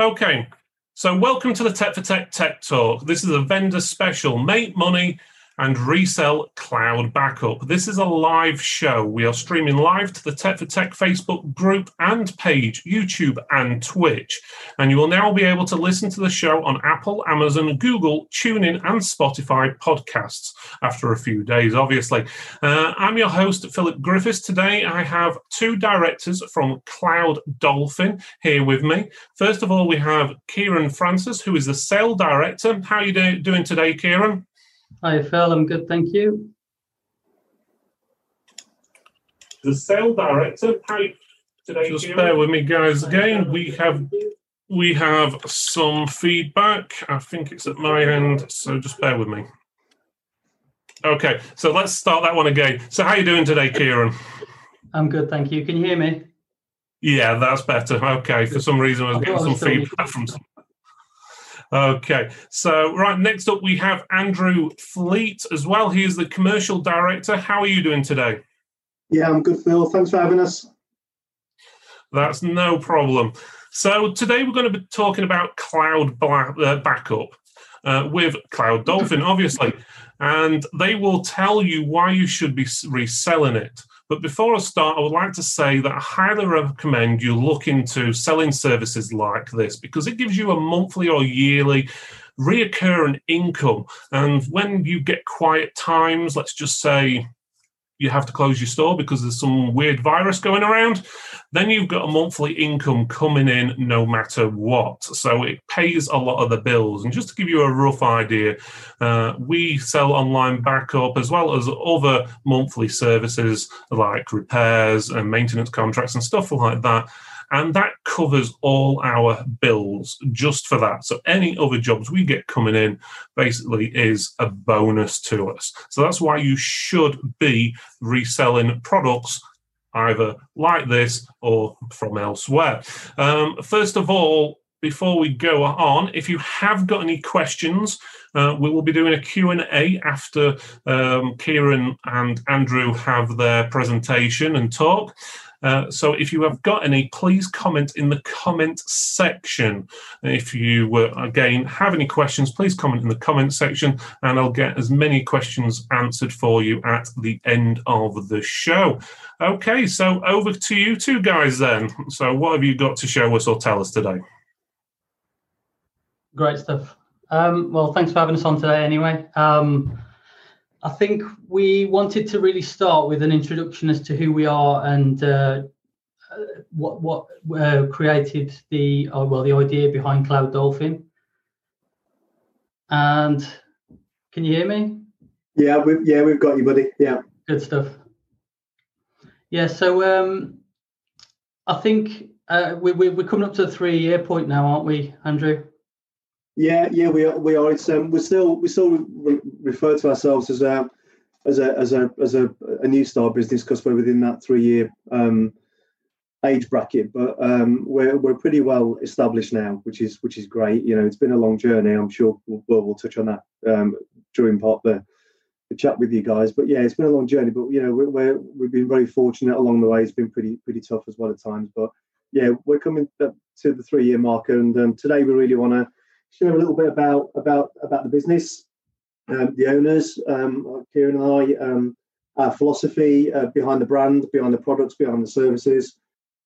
Okay, so welcome to the Tech for Tech Tech Talk. This is a vendor special. Make money and resell cloud backup. This is a live show. We are streaming live to the Tech for Tech Facebook group and page, YouTube and Twitch. And you will now be able to listen to the show on Apple, Amazon, Google, TuneIn, and Spotify podcasts after a few days, obviously. Uh, I'm your host, Philip Griffiths. Today I have two directors from Cloud Dolphin here with me. First of all, we have Kieran Francis, who is the sale director. How are you do- doing today, Kieran? Hi, Phil. I'm good, thank you. The sale director. How today? Just bear with me, guys. Again, we have we have some feedback. I think it's at my end, so just bear with me. Okay, so let's start that one again. So, how are you doing today, Kieran? I'm good, thank you. Can you hear me? Yeah, that's better. Okay, for some reason I was getting some feedback from. Some... Okay, so right next up we have Andrew Fleet as well. He is the commercial director. How are you doing today? Yeah, I'm good, Phil. Thanks for having us. That's no problem. So today we're going to be talking about cloud uh, backup uh, with Cloud Dolphin, obviously, and they will tell you why you should be reselling it. But before I start, I would like to say that I highly recommend you look into selling services like this because it gives you a monthly or yearly reoccurring income. And when you get quiet times, let's just say you have to close your store because there's some weird virus going around, then you've got a monthly income coming in no matter what. So it pays a lot of the bills. And just to give you a rough idea, uh, we sell online backup as well as other monthly services like repairs and maintenance contracts and stuff like that and that covers all our bills just for that. So any other jobs we get coming in basically is a bonus to us. So that's why you should be reselling products either like this or from elsewhere. Um, first of all, before we go on, if you have got any questions, uh, we will be doing a Q&A after um, Kieran and Andrew have their presentation and talk. Uh, so if you have got any, please comment in the comment section. If you, uh, again, have any questions, please comment in the comment section and I'll get as many questions answered for you at the end of the show. Okay, so over to you two guys then. So what have you got to show us or tell us today? Great stuff. Um, well, thanks for having us on today anyway. Um, I think we wanted to really start with an introduction as to who we are and uh, what what uh, created the uh, well the idea behind Cloud Dolphin. And can you hear me? Yeah, we yeah we've got you, buddy. Yeah, good stuff. Yeah, so um, I think uh, we, we we're coming up to the three year point now, aren't we, Andrew? Yeah, yeah, we are. We are. It's um, we still we still re- refer to ourselves as a as a as a as a, a new star business because we're within that three year um, age bracket. But um, we're we're pretty well established now, which is which is great. You know, it's been a long journey. I'm sure we'll we'll, touch on that um, during part the the chat with you guys. But yeah, it's been a long journey. But you know, we're, we're we've been very fortunate along the way. It's been pretty pretty tough as well at times. But yeah, we're coming to the three year marker, and um, today we really want to share a little bit about about about the business, um, the owners, um, Kieran and I, um, our philosophy uh, behind the brand, behind the products, behind the services,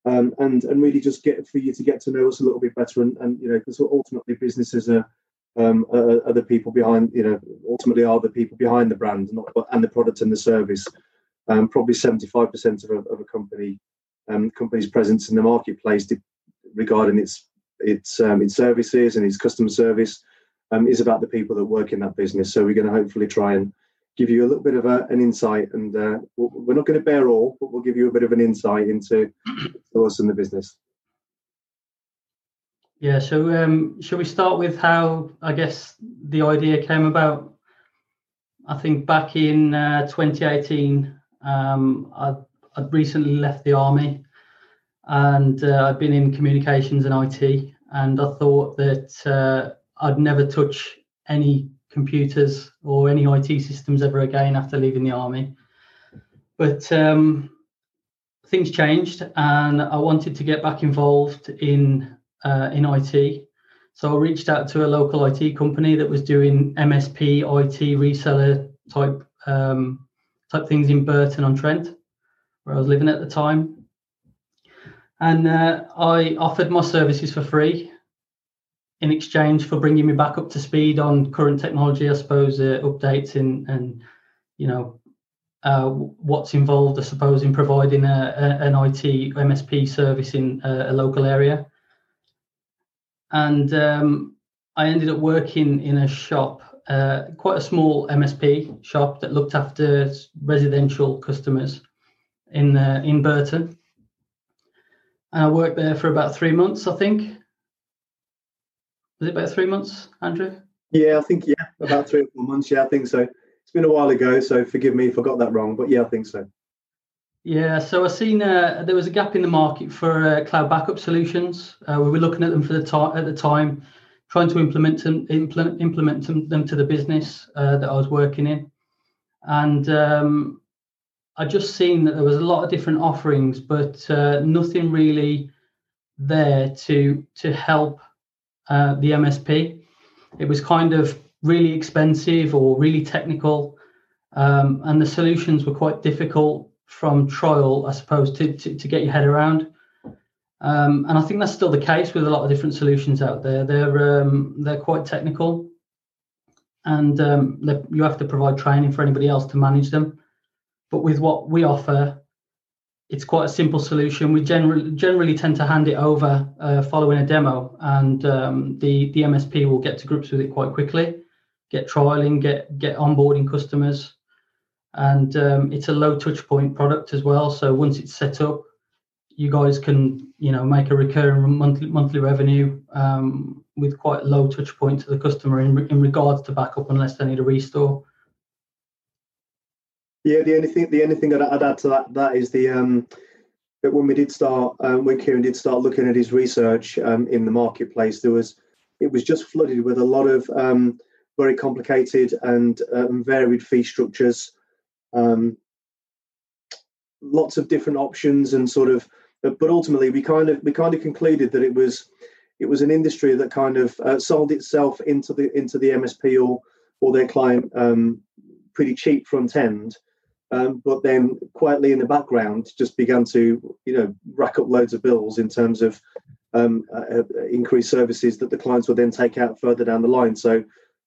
um, and and really just get for you to get to know us a little bit better, and, and you know because ultimately businesses are. Um, are, are the people behind, you know, ultimately are the people behind the brand, not and the product and the service. Um, probably 75% of a, of a company um, company's presence in the marketplace regarding its its um, its services and its customer service um, is about the people that work in that business. So we're going to hopefully try and give you a little bit of a, an insight, and uh, we're not going to bear all, but we'll give you a bit of an insight into, us and the business. Yeah. So um, shall we start with how I guess the idea came about? I think back in uh, 2018, um, I, I'd recently left the army and uh, I've been in communications and IT, and I thought that uh, I'd never touch any computers or any IT systems ever again after leaving the army. But um, things changed, and I wanted to get back involved in uh, in IT. So I reached out to a local IT company that was doing MSP IT reseller type um, type things in Burton on Trent, where I was living at the time. And uh, I offered my services for free in exchange for bringing me back up to speed on current technology, I suppose, uh, updates and and you know uh, what's involved, I suppose, in providing a, a, an IT MSP service in a, a local area. And um, I ended up working in a shop, uh, quite a small MSP shop that looked after residential customers in uh, in Burton. And I worked there for about three months, I think. Was it about three months, Andrew? Yeah, I think yeah, about three or four months. Yeah, I think so. It's been a while ago, so forgive me if I got that wrong, but yeah, I think so. Yeah, so I seen uh, there was a gap in the market for uh, cloud backup solutions. Uh, we were looking at them for the time at the time, trying to implement them, implement, implement them, them to the business uh, that I was working in, and um, I just seen that there was a lot of different offerings, but uh, nothing really there to to help uh, the MSP. It was kind of really expensive or really technical, um, and the solutions were quite difficult from trial, I suppose, to, to, to get your head around. Um, and I think that's still the case with a lot of different solutions out there. They're um, they're quite technical, and um, you have to provide training for anybody else to manage them. But with what we offer, it's quite a simple solution. We generally generally tend to hand it over uh, following a demo, and um, the the MSP will get to grips with it quite quickly, get trialing, get get onboarding customers, and um, it's a low touch point product as well. So once it's set up, you guys can you know make a recurring monthly monthly revenue um, with quite low touch point to the customer in in regards to backup, unless they need a restore. Yeah, the only thing the only thing I'd add to that that is the um, that when we did start um, when Kieran did start looking at his research um, in the marketplace, there was it was just flooded with a lot of um, very complicated and um, varied fee structures. Um, lots of different options and sort of but ultimately we kind of we kind of concluded that it was it was an industry that kind of uh, sold itself into the into the MSP or or their client um, pretty cheap front end, um, but then quietly in the background just began to you know rack up loads of bills in terms of um, uh, uh increased services that the clients would then take out further down the line. So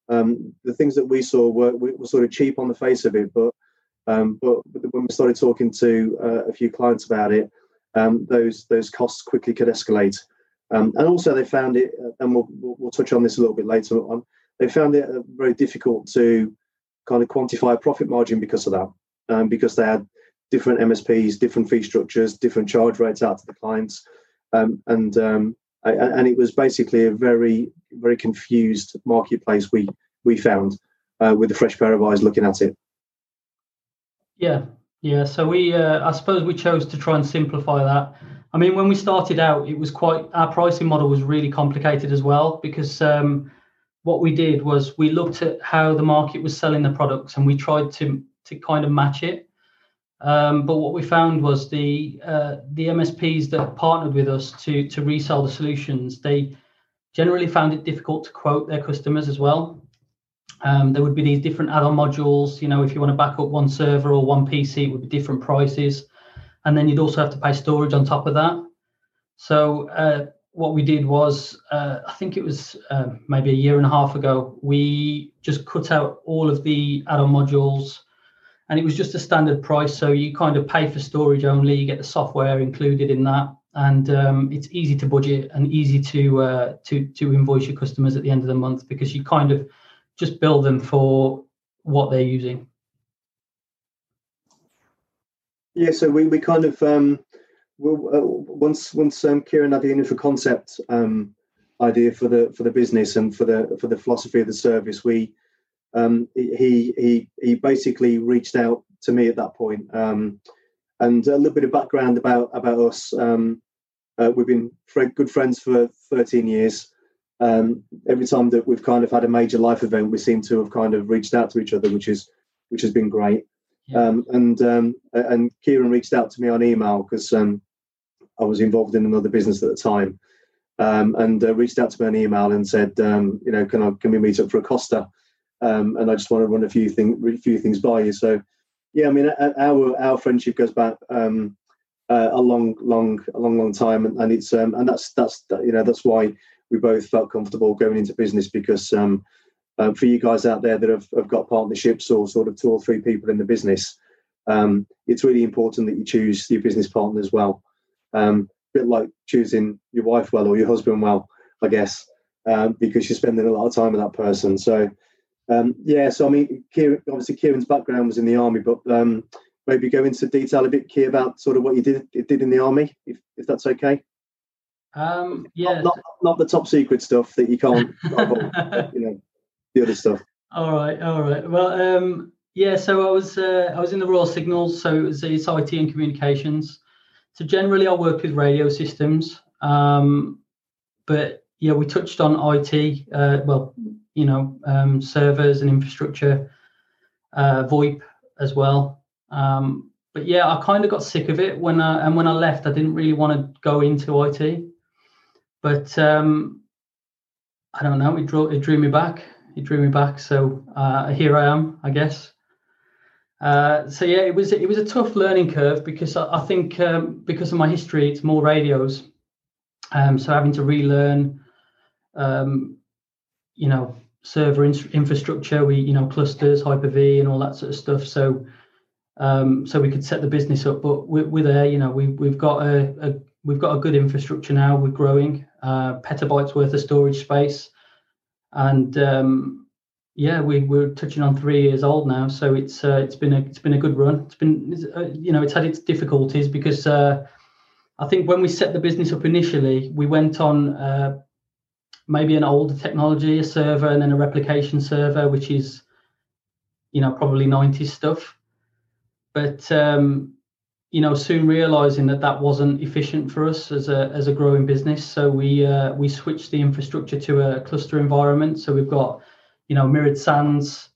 um, the things that we saw were, were sort of cheap on the face of it, but um, but when we started talking to uh, a few clients about it, um, those those costs quickly could escalate. Um, and also, they found it, uh, and we'll, we'll, touch on this a little bit later on. They found it uh, very difficult to kind of quantify a profit margin because of that, um, because they had different MSPs, different fee structures, different charge rates out to the clients, um, and um, and it was basically a very very confused marketplace we we found uh, with a fresh pair of eyes looking at it. Yeah, yeah. So we, uh, I suppose, we chose to try and simplify that. I mean, when we started out, it was quite our pricing model was really complicated as well because um, what we did was we looked at how the market was selling the products and we tried to to kind of match it. Um, but what we found was the uh, the MSPs that partnered with us to to resell the solutions, they generally found it difficult to quote their customers as well. Um, there would be these different add-on modules. You know, if you want to back up one server or one PC, it would be different prices, and then you'd also have to pay storage on top of that. So uh, what we did was, uh, I think it was uh, maybe a year and a half ago, we just cut out all of the add-on modules, and it was just a standard price. So you kind of pay for storage only. You get the software included in that, and um, it's easy to budget and easy to uh, to to invoice your customers at the end of the month because you kind of just build them for what they're using. Yeah, so we, we kind of um, we'll, uh, once once um, Kieran had the initial concept um, idea for the for the business and for the for the philosophy of the service, we um, he he he basically reached out to me at that point. Um, and a little bit of background about about us. Um, uh, we've been good friends for 13 years um, every time that we've kind of had a major life event, we seem to have kind of reached out to each other, which is which has been great. Yeah. Um, and um, and Kieran reached out to me on email because um, I was involved in another business at the time, um, and uh, reached out to me on email and said, um, you know, can I can we meet up for a Costa? Um, and I just want to run a few things a few things by you. So yeah, I mean, our our friendship goes back um, uh, a long, long, a long, long time, and, and it's um, and that's that's you know that's why we both felt comfortable going into business because um, uh, for you guys out there that have, have got partnerships or sort of two or three people in the business, um, it's really important that you choose your business partner as well. Um, a bit like choosing your wife well or your husband well, I guess, um, because you're spending a lot of time with that person. So um, yeah, so I mean, Kieran, obviously Kieran's background was in the army, but um, maybe go into detail a bit, Kier, about sort of what you did did in the army, if, if that's okay. Um, yeah, not, not, not the top secret stuff that you can't, you know, the other stuff. All right, all right. Well, um, yeah. So I was uh, I was in the Royal Signals, so it was it's IT and communications. So generally, I work with radio systems, um, but yeah, we touched on IT. Uh, well, you know, um, servers and infrastructure, uh, VoIP as well. Um, but yeah, I kind of got sick of it when I and when I left, I didn't really want to go into IT. But um, I don't know, it drew it drew me back. It drew me back. So uh, here I am, I guess. Uh, so yeah, it was it was a tough learning curve because I, I think um, because of my history, it's more radios. Um, so having to relearn, um, you know, server in- infrastructure, we you know clusters, Hyper V, and all that sort of stuff. So um, so we could set the business up. But we're, we're there. You know, we we've got a, a, we've got a good infrastructure now. We're growing uh, petabytes worth of storage space, and um, yeah, we we're touching on three years old now. So it's uh, it's been a it's been a good run. It's been uh, you know it's had its difficulties because uh, I think when we set the business up initially, we went on uh, maybe an older technology, a server, and then a replication server, which is, you know, probably 90s stuff. But um, you know, soon realizing that that wasn't efficient for us as a as a growing business, so we uh, we switched the infrastructure to a cluster environment. So we've got, you know, mirrored SANs,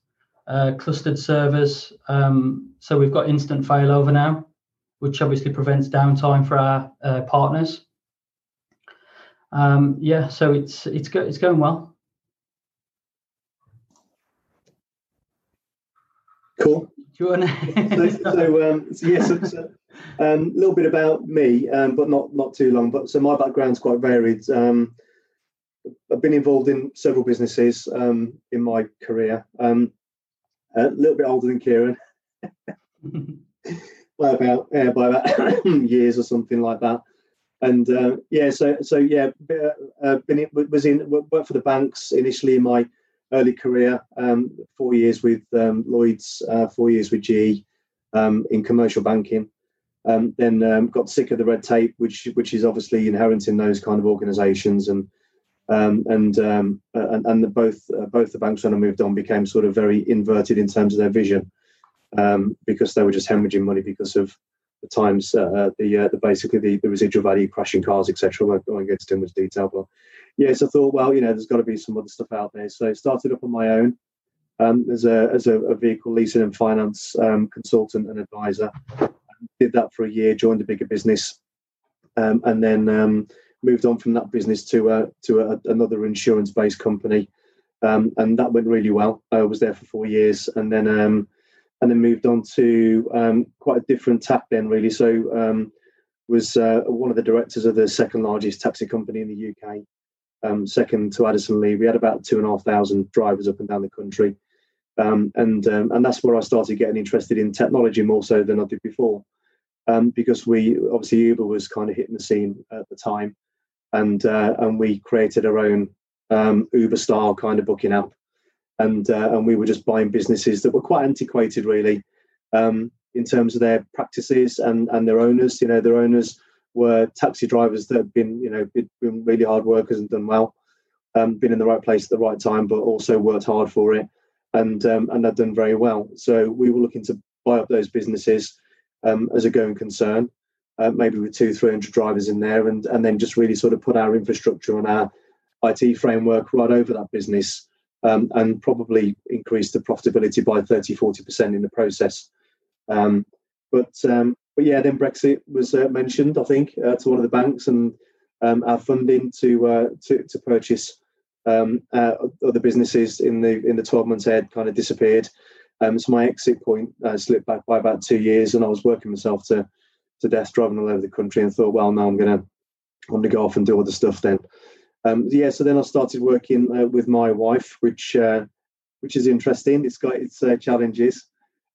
uh, clustered servers. Um, so we've got instant failover now, which obviously prevents downtime for our uh, partners um, yeah, so it's it's go, it's going well. Cool. Do you want to... so, so, um, so yes, yeah, so, a um, little bit about me, um, but not not too long. But so my background's quite varied. Um, I've been involved in several businesses um, in my career. Um, a little bit older than Kieran, by about yeah, by about years or something like that and uh, yeah, so so yeah, uh, been was in worked for the banks initially in my early career. Um, four years with um, Lloyd's, uh, four years with GE um, in commercial banking. Um, then um, got sick of the red tape, which which is obviously inherent in those kind of organisations, and um, and, and and the, both uh, both the banks when I moved on became sort of very inverted in terms of their vision, because they were just hemorrhaging money because of the times, uh, uh, the uh, the basically the, the residual value crashing cars, etc. I won't go into too much detail, but yes, I thought, well, you know, there's got to be some other stuff out there. So I started up on my own um, as a as a, a, vehicle leasing and finance um, consultant and advisor. Did that for a year, joined a bigger business, um, and then um, moved on from that business to a, to a, another insurance based company, um, and that went really well. I was there for four years, and then um, and then moved on to um, quite a different tap then really. So um, was uh, one of the directors of the second largest taxi company in the uk um, second to addison lee. We had about two and a half thousand drivers up and down the country. Um, and um, and that's where i started getting interested in technology more so than i did before. Um, because we obviously uber was kind of hitting the scene at the time. And uh, and we created our own uber style kind of booking app and uh, and we were just buying businesses that were quite antiquated, really, um, in terms of their practices and and their owners. You know, their owners were taxi drivers that had been you know been really hard workers and done well, um, been in the right place at the right time, but also worked hard for it, and um, and had done very well. So we were looking to buy up those businesses um, as a going concern. Uh, maybe with two, three hundred drivers in there, and and then just really sort of put our infrastructure and our IT framework right over that business, um, and probably increase the profitability by 30, 40% in the process. Um, but um, but yeah, then Brexit was uh, mentioned, I think, uh, to one of the banks, and um, our funding to uh, to, to purchase um, uh, other businesses in the in the 12 months ahead kind of disappeared. Um, so my exit point uh, slipped back by about two years, and I was working myself to to death, driving all over the country, and thought, well, now I'm gonna I'm gonna go off and do other stuff then. Um, yeah, so then I started working uh, with my wife, which uh, which is interesting. It's got its uh, challenges,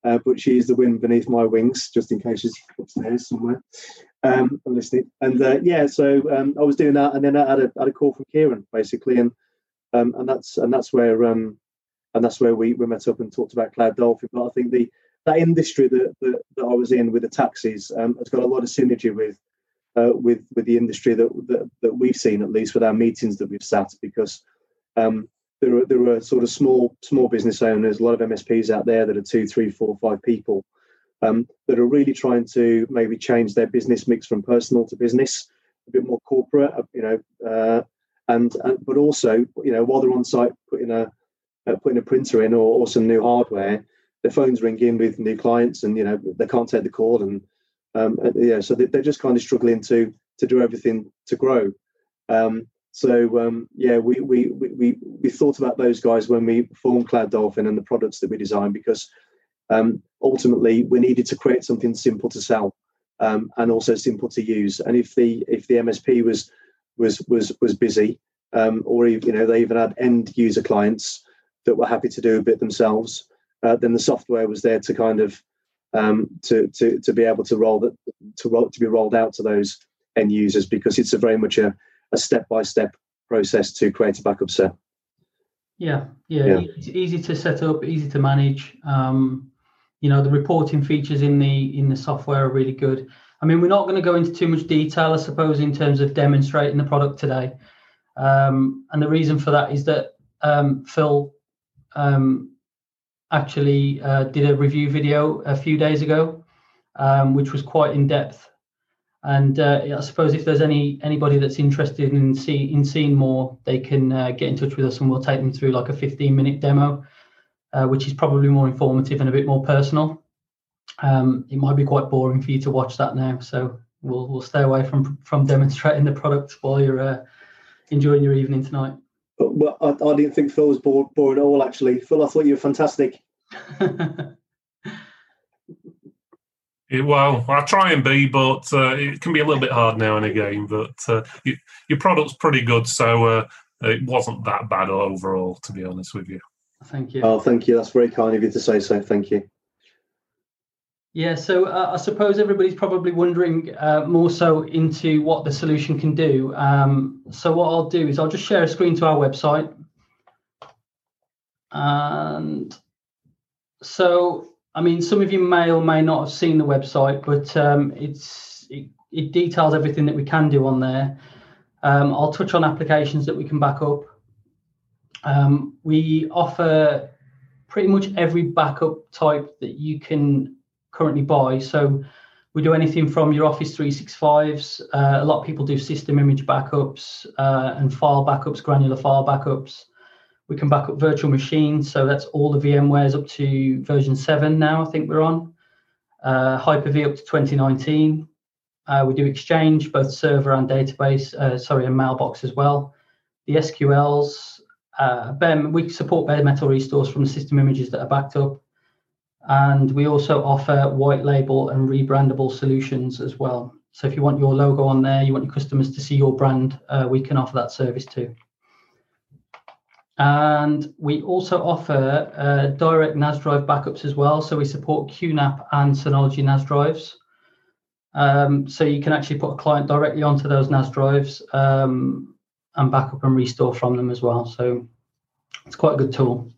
uh, but she's the wind beneath my wings, just in case she's upstairs somewhere. Um, I'm listening, and uh, yeah, so um, I was doing that, and then I had a, had a call from Kieran basically, and um, and that's and that's where um, and that's where we, we met up and talked about Cloud Dolphin. But I think the that industry that that, that I was in with the taxis um, has got a lot of synergy with uh, with with the industry that, that that we've seen at least with our meetings that we've sat because um, there are there are sort of small small business owners, a lot of MSPs out there that are two, three, four, five people um, that are really trying to maybe change their business mix from personal to business, a bit more corporate, uh, you know, uh, and, and but also you know while they're on site putting a uh, putting a printer in or, or some new hardware, their phones ring in with new clients, and you know they can't take the call, and um, yeah, so they, are just kind of struggling to to do everything to grow. Um, so um, yeah, we, we we we thought about those guys when we formed Cloud Dolphin and the products that we designed because um, ultimately we needed to create something simple to sell um, and also simple to use. And if the if the MSP was was was was busy, um, or you know they even had end user clients that were happy to do a bit themselves, uh, then the software was there to kind of um, to to to be able to roll that to roll to be rolled out to those end users because it's a very much a a step by step process to create a backup set. Yeah, yeah, yeah, it's easy to set up, easy to manage. Um, you know, the reporting features in the in the software are really good. I mean, we're not going to go into too much detail, I suppose, in terms of demonstrating the product today. Um, and the reason for that is that um, Phil um, actually uh, did a review video a few days ago, um, which was quite in depth. And uh, I suppose if there's any anybody that's interested in see in seeing more, they can uh, get in touch with us, and we'll take them through like a 15 minute demo, uh, which is probably more informative and a bit more personal. Um, it might be quite boring for you to watch that now, so we'll we'll stay away from from demonstrating the product while you're uh, enjoying your evening tonight. Well, I, I didn't think Phil was bored, bored at all. Actually, Phil, I thought you were fantastic. It, well, I try and be, but uh, it can be a little bit hard now and again. But uh, you, your product's pretty good, so uh, it wasn't that bad overall, to be honest with you. Thank you. Oh, thank you. That's very kind of you to say so. Thank you. Yeah, so uh, I suppose everybody's probably wondering uh, more so into what the solution can do. Um, so what I'll do is I'll just share a screen to our website. And so, I mean, some of you may or may not have seen the website, but um, it's it, it, details everything that we can do on there. Um, I'll touch on applications that we can back up. Um, we offer pretty much every backup type that you can currently buy. So we do anything from your Office 365s. Uh, a lot of people do system image backups uh, and file backups, granular file backups. We can back up virtual machines. So that's all the VMwares up to version 7 now, I think we're on. Uh, Hyper-V up to 2019. Uh, we do Exchange, both server and database, uh, sorry, and mailbox as well. The SQLs, uh, bare, we support bare metal restores from the system images that are backed up. And we also offer white label and rebrandable solutions as well. So if you want your logo on there, you want your customers to see your brand, uh, we can offer that service too. And we also offer uh, direct NAS drive backups as well. So we support QNAP and Synology NAS drives. Um, so you can actually put a client directly onto those NAS drives um, and backup and restore from them as well. So it's quite a good tool.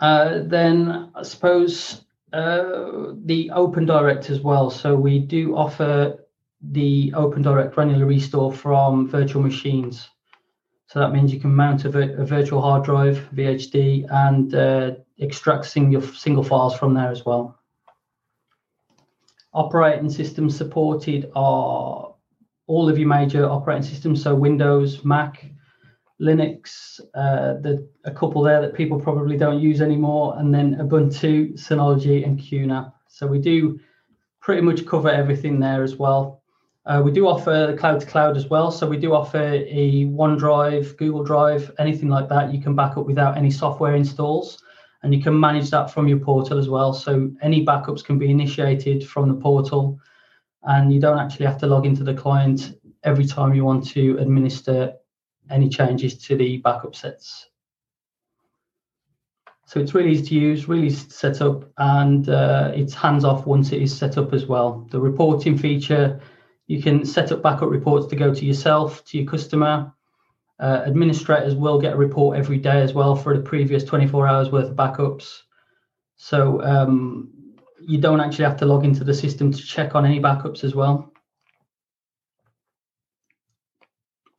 Uh, then I suppose uh, the Open Direct as well. So we do offer the Open Direct granular restore from virtual machines. So that means you can mount a, a virtual hard drive, VHD, and uh, extract single, single files from there as well. Operating systems supported are all of your major operating systems, so Windows, Mac, Linux, uh, the, a couple there that people probably don't use anymore, and then Ubuntu, Synology, and QNAP. So we do pretty much cover everything there as well. Uh, we do offer cloud to cloud as well. So we do offer a OneDrive, Google Drive, anything like that. You can back up without any software installs and you can manage that from your portal as well. So any backups can be initiated from the portal and you don't actually have to log into the client every time you want to administer any changes to the backup sets. So it's really easy to use, really set up, and uh, it's hands off once it is set up as well. The reporting feature, you can set up backup reports to go to yourself, to your customer. Uh, administrators will get a report every day as well for the previous 24 hours worth of backups. So um, you don't actually have to log into the system to check on any backups as well.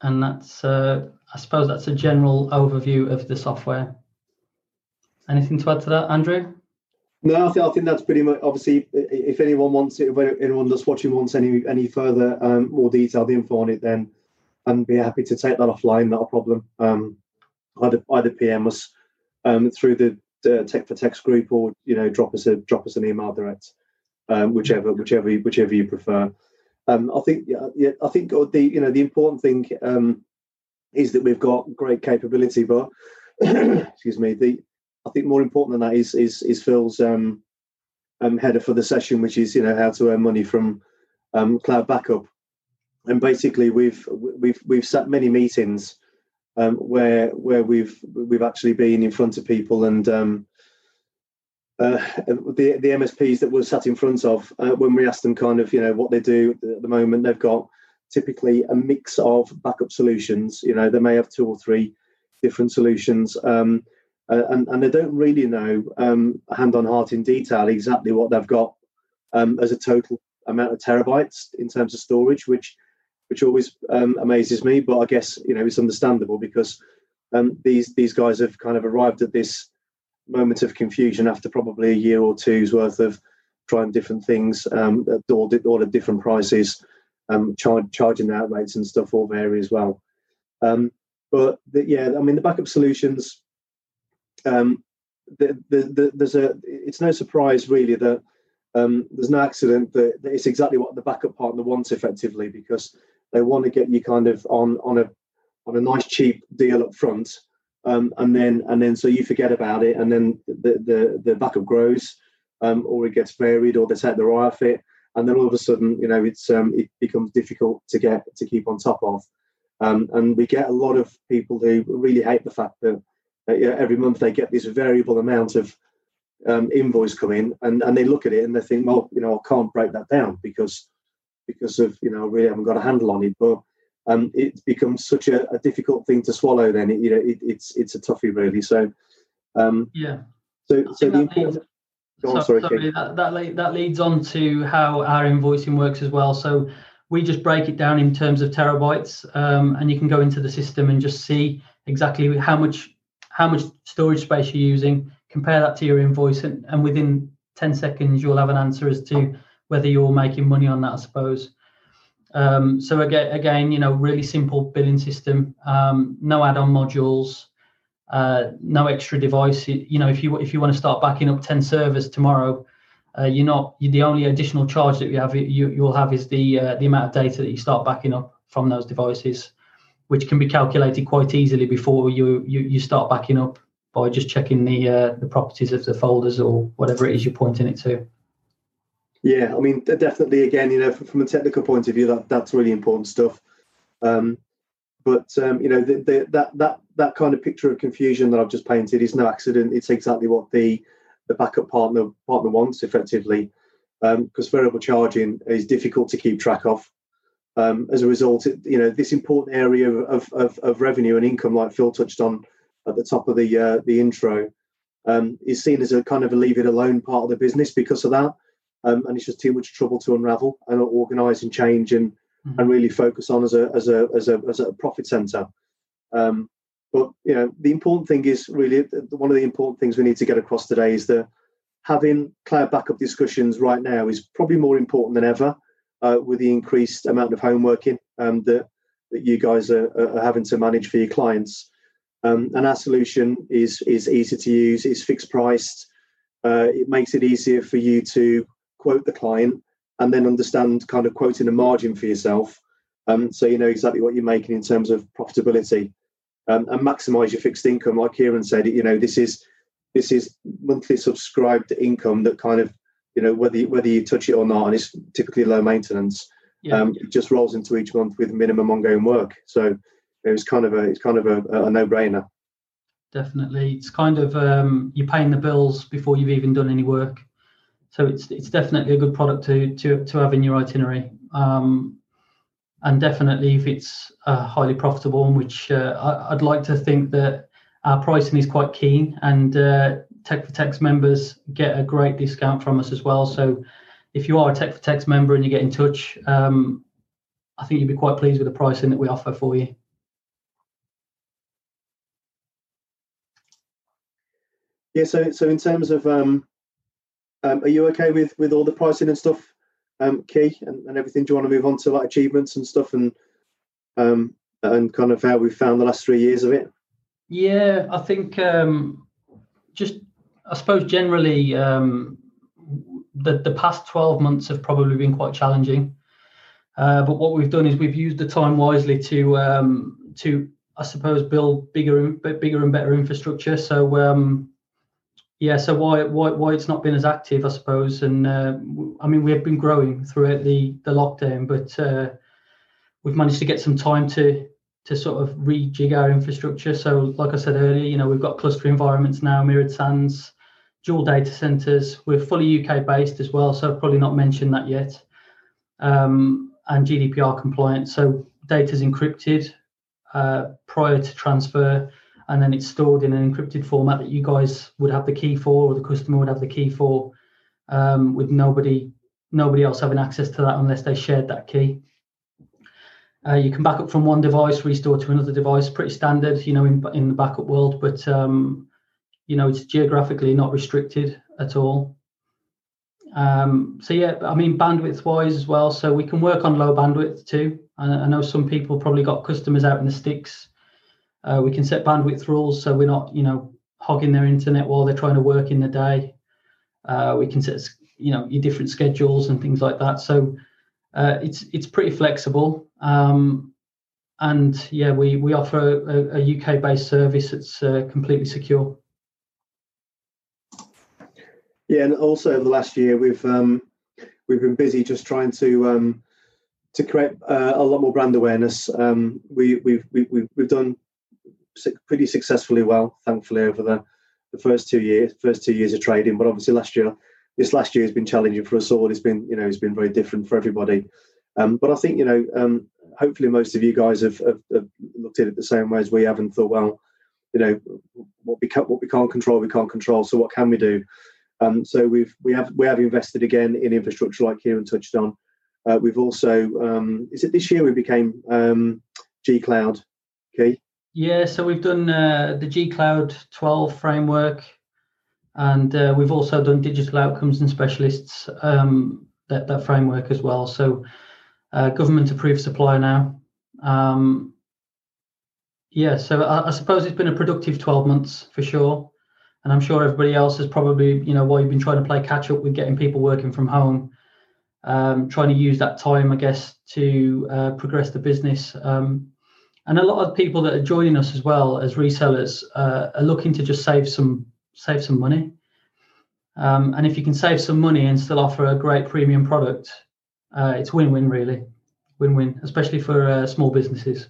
And that's, uh, I suppose that's a general overview of the software. Anything to add to that, Andrew? No, I think, I think that's pretty much. Obviously, if anyone wants it, if anyone that's watching wants any any further um, more detailed info on it, then I'd be happy to take that offline. Not a problem. Um, either either PM us um, through the uh, Tech for Techs group, or you know, drop us a drop us an email direct, um, whichever whichever whichever you prefer. Um, I think yeah, yeah, I think the you know the important thing um, is that we've got great capability, but excuse me, the I think more important than that is is is Phil's um, um, header for the session, which is you know how to earn money from um, cloud backup. And basically, we've we've we've sat many meetings um, where where we've we've actually been in front of people and um, uh, the the MSPs that we're sat in front of uh, when we ask them kind of you know what they do at the moment, they've got typically a mix of backup solutions. You know, they may have two or three different solutions. Um, uh, and, and they don't really know um, hand on heart in detail exactly what they've got um, as a total amount of terabytes in terms of storage, which which always um, amazes me. But I guess you know it's understandable because um, these these guys have kind of arrived at this moment of confusion after probably a year or two's worth of trying different things, um, all, all at different prices, um, charge, charging out rates and stuff all vary as well. Um, but the, yeah, I mean the backup solutions um, the, the, the, there's a it's no surprise really that um, there's no accident that, that, it's exactly what the backup partner wants effectively because they want to get you kind of on on a on a nice cheap deal up front um, and then and then so you forget about it and then the the, the backup grows um, or it gets varied or they take the eye off it and then all of a sudden you know it's um, it becomes difficult to get to keep on top of um, and we get a lot of people who really hate the fact that uh, every month they get this variable amount of um, invoice come in, and, and they look at it and they think, well, you know, I can't break that down because because of you know, I really haven't got a handle on it. But um, it becomes such a, a, difficult thing to swallow. Then it, you know, it, it's it's a toughie really. So um, yeah. So so the important. Leads, sorry, sorry that, that, that leads on to how our invoicing works as well. So we just break it down in terms of terabytes, um, and you can go into the system and just see exactly how much how much storage space you're using, compare that to your invoice, and, and within 10 seconds, you'll have an answer as to whether you're making money on that, I suppose. Um, so again, again, you know, really simple billing system, um, no add-on modules, uh, no extra device. You know, if you if you want to start backing up 10 servers tomorrow, uh, you're not you, the only additional charge that you have you, you'll have is the uh, the amount of data that you start backing up from those devices which can be calculated quite easily before you you, you start backing up by just checking the uh, the properties of the folders or whatever it is you're pointing it to. Yeah, I mean, definitely. Again, you know, from a technical point of view, that that's really important stuff. Um, but um, you know, the, the, that that that kind of picture of confusion that I've just painted is no accident. It's exactly what the the backup partner partner wants, effectively, because um, variable charging is difficult to keep track of um, as a result, it, you know, this important area of, of, of, revenue and income, like Phil touched on at the top of the uh, the intro, um, is seen as a kind of a leave it alone part of the business because of that, um, and it's just too much trouble to unravel and organise and change and mm-hmm. and really focus on as a as a as a as a profit centre. Um, but you know, the important thing is really one of the important things we need to get across today is that having cloud backup discussions right now is probably more important than ever uh, with the increased amount of home working um, that that you guys are, are, having to manage for your clients. Um, and our solution is is easy to use. It's fixed priced. Uh, it makes it easier for you to quote the client and then understand kind of quoting a margin for yourself, um, so you know exactly what you're making in terms of profitability, um, and maximise your fixed income. Like Kieran said, you know this is this is monthly subscribed income that kind of you know whether you, whether you touch it or not, and it's typically low maintenance. Yeah. Um, it just rolls into each month with minimum ongoing work. So it was kind of a it's kind of a, a no brainer. Definitely, it's kind of um, you're paying the bills before you've even done any work. So it's it's definitely a good product to to to have in your itinerary. Um, and definitely, if it's uh, highly profitable, which uh, I, would like to think that our pricing is quite keen, and uh, Tech for Techs members get a great discount from us as well. So if you are a Tech for Techs member and you get in touch, um, I think you'd be quite pleased with the pricing that we offer for you. Yeah, so so in terms of um, um, are you okay with with all the pricing and stuff, um, Key, and, and everything? Do you want to move on to like achievements and stuff and um and kind of how we've found the last three years of it? Yeah, I think um, just I suppose generally um, the the past twelve months have probably been quite challenging. Uh, but what we've done is we've used the time wisely to um, to I suppose build bigger bigger and better infrastructure. So um, yeah, so why why why it's not been as active, I suppose, and uh, I mean we have been growing throughout the the lockdown, but uh, we've managed to get some time to to sort of rejig our infrastructure. So, like I said earlier, you know we've got cluster environments now, mirrored SANs, dual data centers. We're fully UK based as well, so I've probably not mentioned that yet, um, and GDPR compliant. So data is encrypted uh, prior to transfer and then it's stored in an encrypted format that you guys would have the key for, or the customer would have the key for, um, with nobody nobody else having access to that unless they shared that key. Uh, you can back up from one device, restore to another device, pretty standard, you know, in in the backup world, but um, you know, it's geographically not restricted at all. Um, so yeah, I mean bandwidth wise as well. So we can work on low bandwidth too. I, I know some people probably got customers out in the sticks uh, we can set bandwidth rules so we're not, you know, hogging their internet while they're trying to work in the day. Uh, we can set, you know, your different schedules and things like that. So uh, it's it's pretty flexible. Um, and yeah, we we offer a, a UK based service that's uh, completely secure. Yeah, and also over the last year we've um, we've been busy just trying to um, to create uh, a lot more brand awareness. Um, we, we've, we, have we've done pretty successfully well, thankfully, over the, the first two years, first two years of trading. But obviously, last year, this last year has been challenging for us all. It's been, you know, it's been very different for everybody. Um, but I think, you know, um, hopefully, most of you guys have, have, have, looked at it the same way as we have and thought, well, you know, what we can't, what we can't control, we can't control. So what can we do? Um, so we've we have we have invested again in infrastructure, like Kieran touched on. Uh, we've also um, is it this year we became um, G Cloud, okay? Yeah, so we've done uh, the G Cloud 12 framework, and uh, we've also done digital outcomes and specialists um, that that framework as well. So uh, government approved supplier now. Um, yeah, so I, I, suppose it's been a productive 12 months for sure, and I'm sure everybody else has probably you know while you've been trying to play catch up with getting people working from home. Um, trying to use that time, I guess, to uh, progress the business. Um, and a lot of people that are joining us as well as resellers uh, are looking to just save some save some money. Um, and if you can save some money and still offer a great premium product, uh, it's win-win really, win-win, especially for uh, small businesses.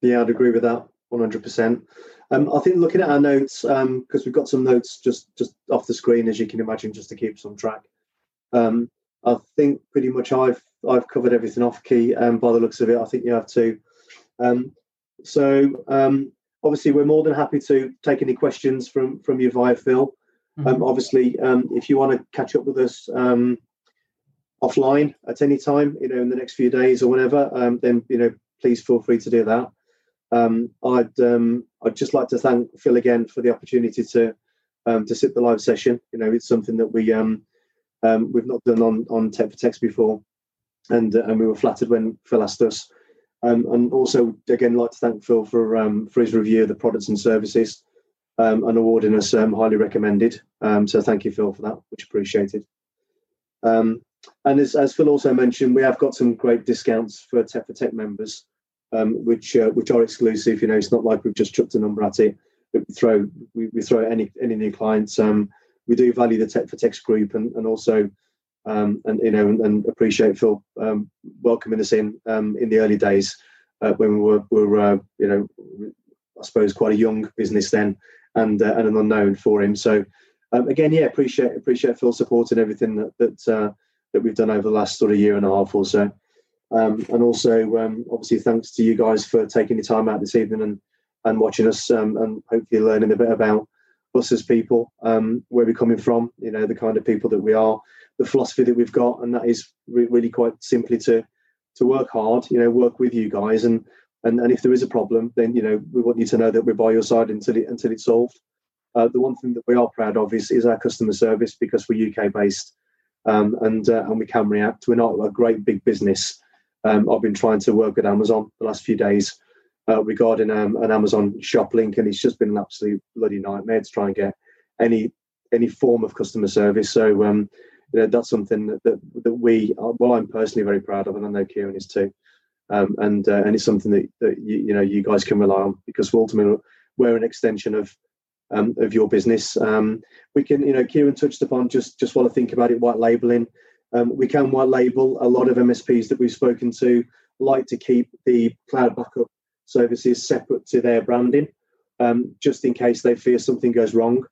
Yeah, I'd agree with that 100%. Um, I think looking at our notes, because um, we've got some notes just just off the screen, as you can imagine, just to keep some track. Um, I think pretty much I've I've covered everything off key, um, by the looks of it. I think you have too. Um, so um, obviously, we're more than happy to take any questions from from you via Phil. Um, mm-hmm. obviously, um, if you want to catch up with us um, offline at any time, you know, in the next few days or whatever, then you know, please feel free to do that. I'd I'd just like to thank Phil again for the opportunity to to sit the live session. You know, it's something that we um, we've not done on on Tech for Techs before, and uh, and we were flattered when Phil asked us. Um, and also, again, like to thank Phil for um, for his review of the products and services. um, and awarding us um, highly recommended. Um, so thank you, Phil, for that, which appreciated. Um, and as, as, Phil also mentioned, we have got some great discounts for Tech for Tech members, which uh, which are exclusive. You know, it's not like we've just chucked a number at it. We throw we, we throw any any new clients. We do value the Tech for Tech group and and also um, and you know and, and appreciate Phil um, welcoming us in um, in the early days uh, when we were, were uh, you know I suppose quite a young business then and uh, and an unknown for him. So um, again, yeah, appreciate appreciate Phil supporting everything that that uh, that we've done over the last sort of year and a half or so. Um, and also, um, obviously, thanks to you guys for taking the time out this evening and and watching us and hopefully learning a bit about us as people, where we're coming from, you know, the kind of people that we are, the philosophy that we've got, and that is re- really quite simply to to work hard, you know, work with you guys, and and and if there is a problem, then you know we want you to know that we're by your side until it until it's solved. Uh, the one thing that we are proud of is, is our customer service because we're UK based um, and uh, and we can react. We're not a great big business. Um, I've been trying to work with Amazon the last few days uh, regarding um, an Amazon shop link, and it's just been an absolute bloody nightmare to try and get any any form of customer service. So um, you know, that's something that, that, that we, well, I'm personally very proud of, and I know Kieran is too. Um, and uh, and it's something that, that you, you know you guys can rely on because ultimately we're an extension of um, of your business. Um, we can, you know, Kieran touched upon just just while I think about it, white labeling. Um, we can white label a lot of MSPs that we've spoken to like to keep the cloud backup services separate to their branding, um, just in case they fear something goes wrong.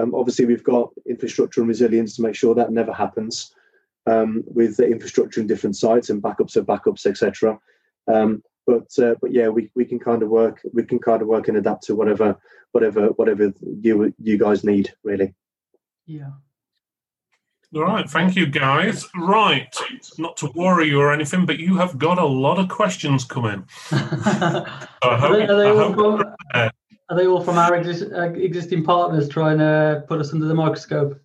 Um, obviously, we've got infrastructure and resilience to make sure that never happens um, with the infrastructure in different sites and backups of backups, etc. Um, but uh, but yeah, we, we can kind of work we can kind of work and adapt to whatever whatever whatever you you guys need really. Yeah. All right, thank you, guys. Right, not to worry you or anything, but you have got a lot of questions coming. are, they, are, they all from, are they all from our uh, existing partners trying to put us under the microscope?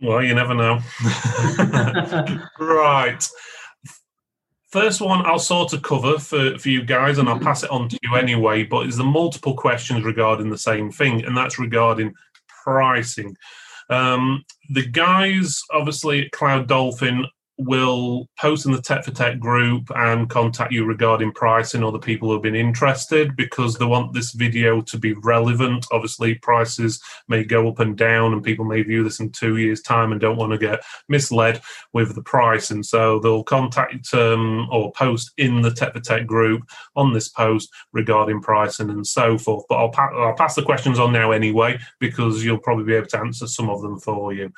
Well, you never know. right. First one I'll sort of cover for, for you guys, and I'll pass it on to you anyway. But it's the multiple questions regarding the same thing, and that's regarding pricing. Um, the guys, obviously, at Cloud Dolphin will post in the Tech for Tech group and contact you regarding pricing or the people who've been interested because they want this video to be relevant. Obviously, prices may go up and down, and people may view this in two years' time and don't want to get misled with the price. And so they'll contact um, or post in the Tech for Tech group on this post regarding pricing and so forth. But I'll, pa- I'll pass the questions on now anyway because you'll probably be able to answer some of them for you.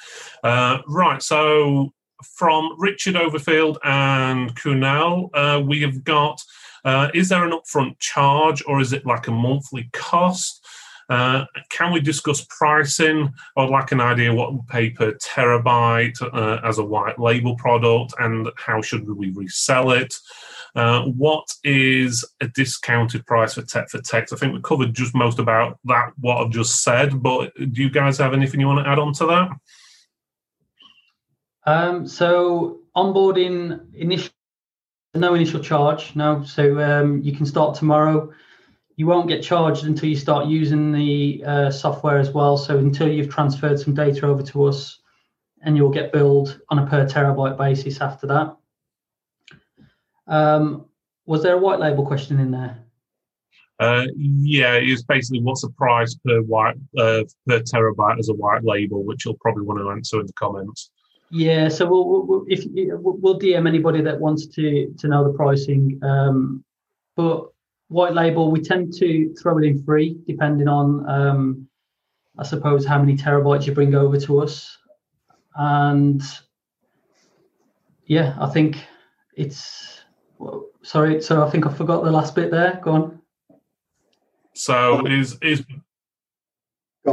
Uh, right. So from Richard Overfield and Kunal, uh, we have got uh, is there an upfront charge or is it like a monthly cost? Uh, can we discuss pricing? I'd like an idea what we pay per terabyte uh, as a white label product and how should we resell it? Uh, what is a discounted price for Tech for Techs? I think we covered just most about that, what I've just said, but do you guys have anything you want to add on to that? Um, so onboarding initial, no initial charge, no. So um, you can start tomorrow. You won't get charged until you start using the uh, software as well. So until you've transferred some data over to us, and you'll get billed on a per terabyte basis after that. Um, was there a white label question in there? Uh, yeah, it's basically what's the price per white uh, per terabyte as a white label, which you'll probably want to answer in the comments. Yeah, so we'll, we'll if we'll DM anybody that wants to to know the pricing. Um, but white label, we tend to throw it in free, depending on um, I suppose how many terabytes you bring over to us, and yeah, I think it's sorry, so I think I forgot the last bit there. Go on. So is is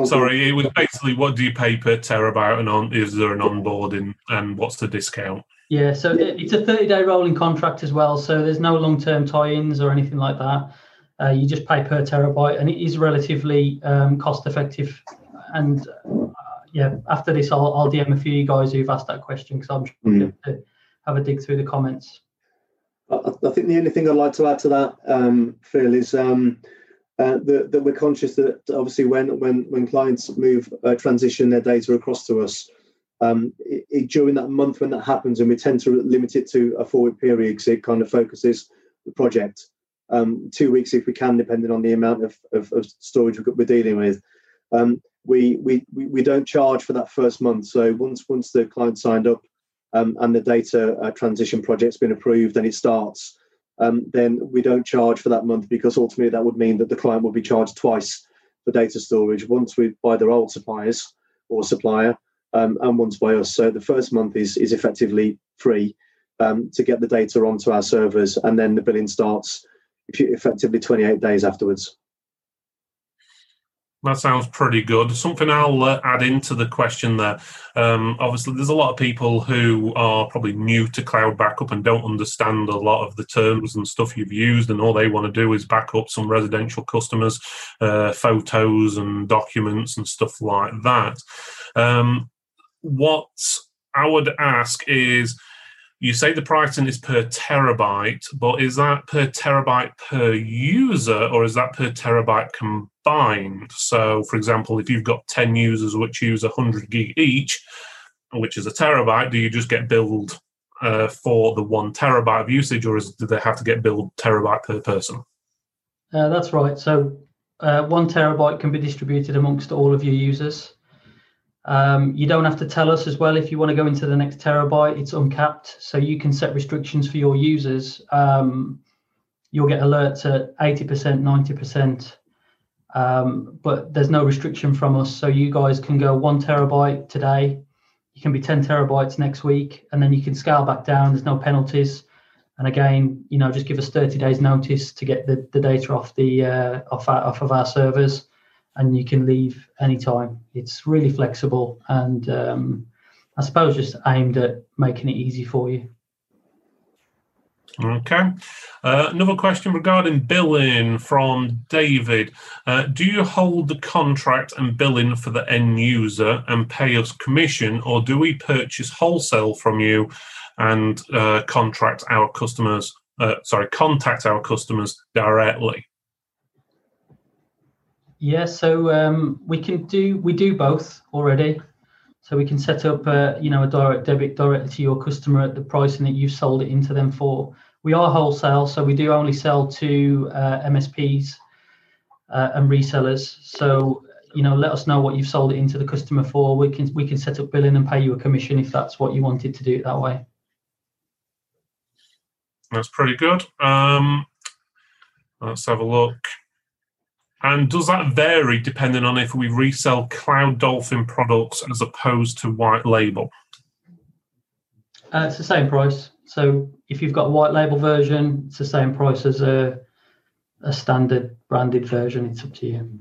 Sorry, it was basically what do you pay per terabyte and on is there an onboarding and what's the discount? Yeah, so it's a 30 day rolling contract as well. So there's no long term tie ins or anything like that. Uh, you just pay per terabyte and it is relatively um, cost effective. And uh, yeah, after this, I'll, I'll, DM a few of you guys who've asked that question because I'm sure mm. to have a dig through the comments. I, I, think the only thing I'd like to add to that, um, Phil, is um, uh, that, that we're conscious that obviously when when when clients move uh, transition their data across to us, um, it, it, during that month when that happens, and we tend to limit it to a four week period because it kind of focuses the project. Um, two weeks if we can, depending on the amount of, of, of storage we're dealing with. Um, we, we we don't charge for that first month. So once once the client signed up um, and the data uh, transition project's been approved and it starts, um, then we don't charge for that month because ultimately that would mean that the client would be charged twice for data storage. Once we by their old suppliers or supplier, um, and once by us. So the first month is is effectively free um, to get the data onto our servers, and then the billing starts effectively 28 days afterwards. That sounds pretty good. Something I'll uh, add into the question there. Um, obviously, there's a lot of people who are probably new to cloud backup and don't understand a lot of the terms and stuff you've used, and all they want to do is back up some residential customers' uh, photos and documents and stuff like that. Um, what I would ask is you say the pricing is per terabyte, but is that per terabyte per user or is that per terabyte combined? So, for example, if you've got 10 users which use 100 gig each, which is a terabyte, do you just get billed uh, for the one terabyte of usage or is, do they have to get billed terabyte per person? Uh, that's right. So, uh, one terabyte can be distributed amongst all of your users. Um, you don't have to tell us as well if you want to go into the next terabyte. It's uncapped, so you can set restrictions for your users. Um, you'll get alerts at 80%, 90%, um, but there's no restriction from us. So you guys can go one terabyte today. You can be 10 terabytes next week, and then you can scale back down. There's no penalties. And again, you know, just give us 30 days notice to get the, the data off the uh, off, our, off of our servers and you can leave anytime. It's really flexible and um, I suppose just aimed at making it easy for you. Okay. Uh, another question regarding billing from David. Uh, do you hold the contract and billing for the end user and pay us commission, or do we purchase wholesale from you and uh, contract our customers? Uh, sorry, contact our customers directly. Yeah, so um, we can do we do both already. So we can set up a, you know a direct debit directly to your customer at the pricing that you've sold it into them for. We are wholesale, so we do only sell to uh, MSPs uh, and resellers. So you know, let us know what you've sold it into the customer for. We can we can set up billing and pay you a commission if that's what you wanted to do it that way. That's pretty good. Um, let's have a look. And does that vary depending on if we resell Cloud Dolphin products as opposed to white label? Uh, it's the same price. So if you've got a white label version, it's the same price as a, a standard branded version. It's up to you.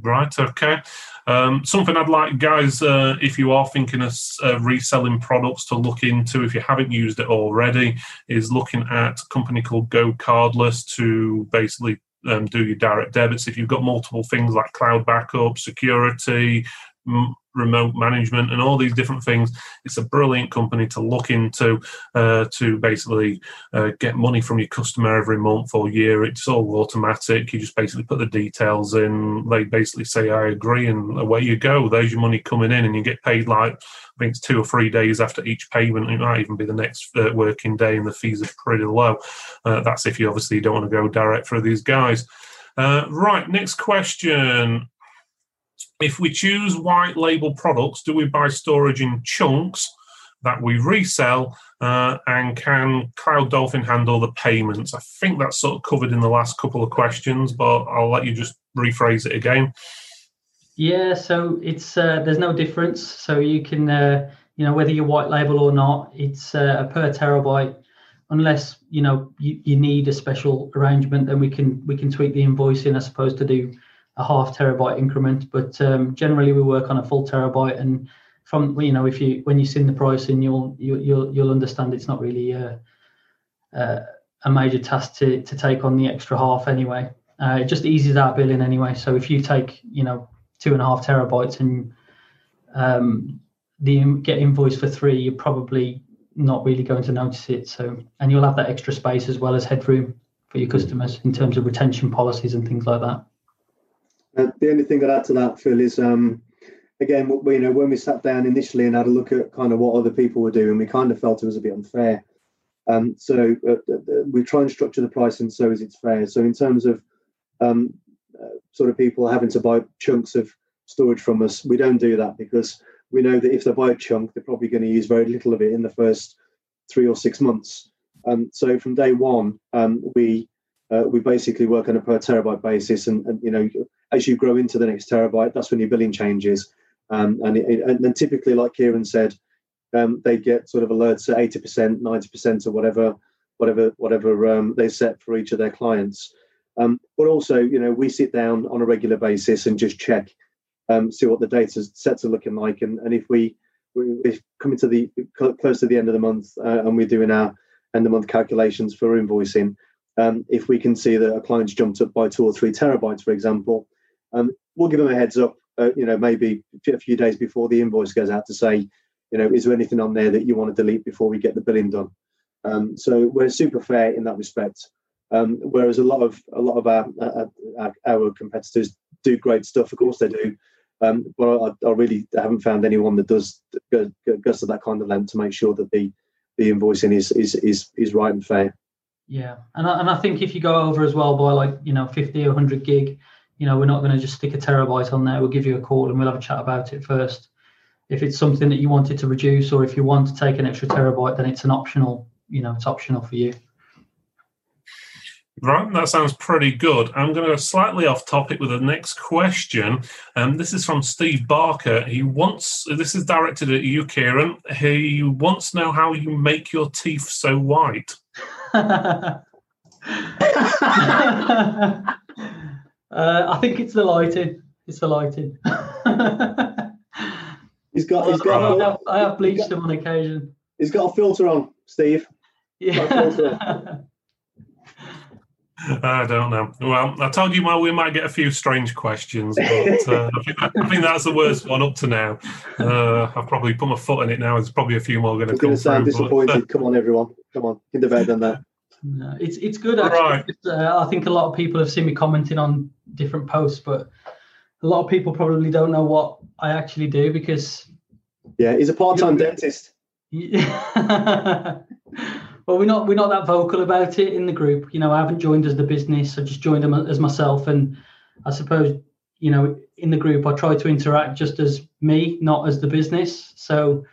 Right. Okay. Um, something I'd like, guys, uh, if you are thinking of uh, reselling products to look into, if you haven't used it already, is looking at a company called GoCardless to basically um, do your direct debits. If you've got multiple things like cloud backup, security, remote management, and all these different things, it's a brilliant company to look into uh, to basically uh, get money from your customer every month or year. It's all automatic. You just basically put the details in. They basically say, I agree, and away you go. There's your money coming in, and you get paid like I think it's two or three days after each payment. It might even be the next uh, working day, and the fees are pretty low. Uh, that's if you obviously don't want to go direct for these guys. Uh, right, next question. If we choose white label products, do we buy storage in chunks that we resell? Uh, and can Cloud Dolphin handle the payments? I think that's sort of covered in the last couple of questions, but I'll let you just rephrase it again. Yeah, so it's uh, there's no difference. So you can, uh, you know, whether you're white label or not, it's uh, per terabyte. Unless you know you, you need a special arrangement, then we can we can tweak the invoicing, I suppose, to do a half terabyte increment. But um, generally, we work on a full terabyte, and from you know, if you when you see the pricing, you'll you, you'll you'll understand it's not really a, uh, uh, a major task to to take on the extra half anyway. Uh, it just eases our billing anyway. So if you take you know two and a half terabytes and um, the get invoice for three, you're probably not really going to notice it. So, and you'll have that extra space as well as headroom for your customers in terms of retention policies and things like that. Uh, the only thing I'd add to that, Phil, is um, again, we, you know, when we sat down initially and had a look at kind of what other people were doing, we kind of felt it was a bit unfair. Um, so uh, uh, uh we try and structure the pricing so as it's fair. So in terms of um, uh, sort of people having to buy chunks of storage from us, we don't do that because we know that if they buy a chunk, they're probably going to use very little of it in the first three or six months. Um, so from day one, um, we uh, we basically work on a per terabyte basis, and, and, you know as you grow into the next terabyte, that's when your billing changes. Um, and, it, and then typically, like Kieran said, um, they get sort of alerts at eighty percent, ninety percent, or whatever, whatever, whatever um, they set for each of their clients. Um, but also, you know, we sit down on a regular basis and just check, um, see what the data sets are looking like, and, and if we we're coming to the close to the end of the month, uh, and we're doing our end of month calculations for invoicing. Um, if we can see that a client's jumped up by two or three terabytes, for example, um, we'll give them a heads up. Uh, you know, maybe a few days before the invoice goes out to say, you know, is there anything on there that you want to delete before we get the billing done? Um, so we're super fair in that respect. Um, whereas a lot of a lot of our, our, our competitors do great stuff. Of course they do, um, but I, I, really haven't found anyone that does go, goes to that kind of length to make sure that the the invoicing is is is, is right and fair. Yeah, and I, and I think if you go over as well by like you know 50 or 100 gig, you know we're not going to just stick a terabyte on there. We'll give you a call and we'll have a chat about it first. If it's something that you wanted to reduce or if you want to take an extra terabyte, then it's an optional. You know, it's optional for you. Right, that sounds pretty good. I'm going to go slightly off topic with the next question. Um, this is from Steve Barker. He wants, this is directed at you, Kieran. He wants to know how you make your teeth so white. uh, I think it's the lighting. It's the lighting. he's got, he's got, I have, I have bleached him on occasion. He's got a filter on, Steve. Yeah. I don't know. Well, I told you well, we might get a few strange questions, but uh, I, think, I, think, that's the worst one up to now. Uh, I've probably put my foot in it now. There's probably a few more going to come. Sound disappointed. But, uh, come on, everyone. Come on, get the bed than that. No, it's it's good. Actually. Right. Uh, I think a lot of people have seen me commenting on different posts, but a lot of people probably don't know what I actually do because. Yeah, he's a part-time dentist. Yeah. well, we're not we're not that vocal about it in the group. You know, I haven't joined as the business. I just joined them as myself, and I suppose you know in the group I try to interact just as me, not as the business. So,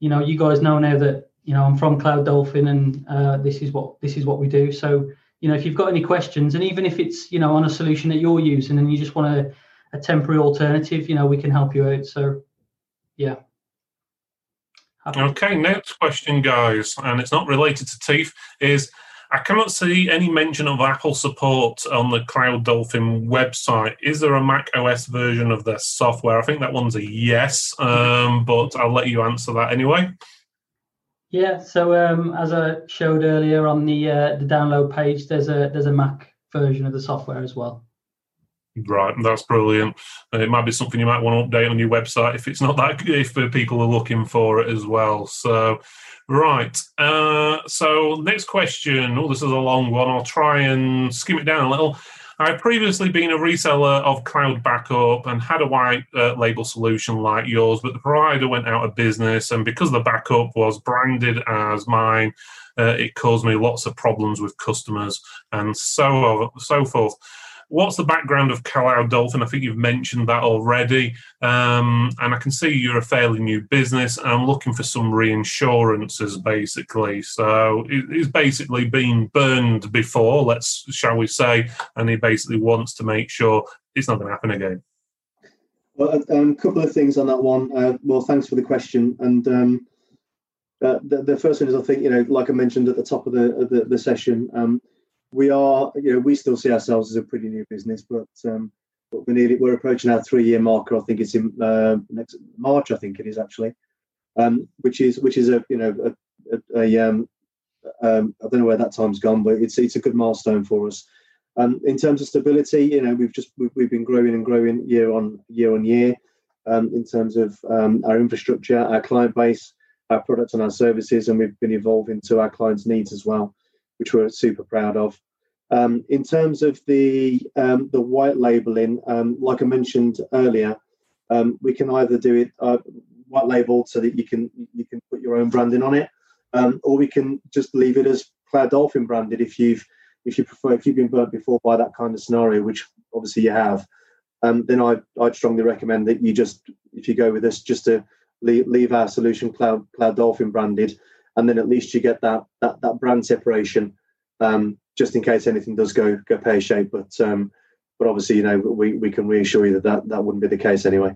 you know, you guys know now that you know I'm from Cloud Dolphin, and uh, this is what this is what we do. So, you know, if you've got any questions, and even if it's you know on a solution that you're using and you just want a, a temporary alternative, you know, we can help you out. So, yeah. Okay, next question, guys, and it's not related to teeth, is I cannot see any mention of Apple support on the Cloud Dolphin website. Is there a Mac OS version of their software? I think that one's a yes, um, but I'll let you answer that anyway. Yeah, so um, as I showed earlier on the uh, the download page, there's a there's a Mac version of the software as well. Right, that's brilliant. And it might be something you might want to update on your website if it's not that if people are looking for it as well. So, right. Uh, so next question. Oh, this is a long one. I'll try and skim it down a little. I've previously been a reseller of cloud backup and had a white uh, label solution like yours, but the provider went out of business, and because the backup was branded as mine, uh, it caused me lots of problems with customers and so so forth what's the background of Cloud Dolphin? I think you've mentioned that already. Um, and I can see you're a fairly new business, and I'm looking for some reinsurances basically. So he's basically been burned before, let's shall we say, and he basically wants to make sure it's not going to happen again. Well, a um, couple of things on that one. Uh, well, thanks for the question. And um, uh, the, the, first one is, I think, you know, like I mentioned at the top of the the, the session, um, we are, you know, we still see ourselves as a pretty new business, but um, but we're nearly we're approaching our three year marker. I think it's in uh, next March. I think it is actually, um, which is which is a you know a, a, a um, um, I don't know where that time's gone, but it's it's a good milestone for us. Um, in terms of stability, you know, we've just we've, we've been growing and growing year on year on year. Um, in terms of um, our infrastructure, our client base, our products and our services, and we've been evolving to our clients' needs as well which we're super proud of. Um, in terms of the um, the white labeling, um, like I mentioned earlier, um, we can either do it uh, white labeled so that you can you can put your own branding on it, um, or we can just leave it as Cloud Dolphin branded if you've if you prefer if you've been burnt before by that kind of scenario, which obviously you have. Um, then I'd, I'd strongly recommend that you just if you go with this just to leave, leave our solution Cloud Cloud Dolphin branded, and then at least you get that that, that brand separation um, just in case anything does go go pear shaped. But um, but obviously, you know, we, we can reassure you that, that that wouldn't be the case anyway.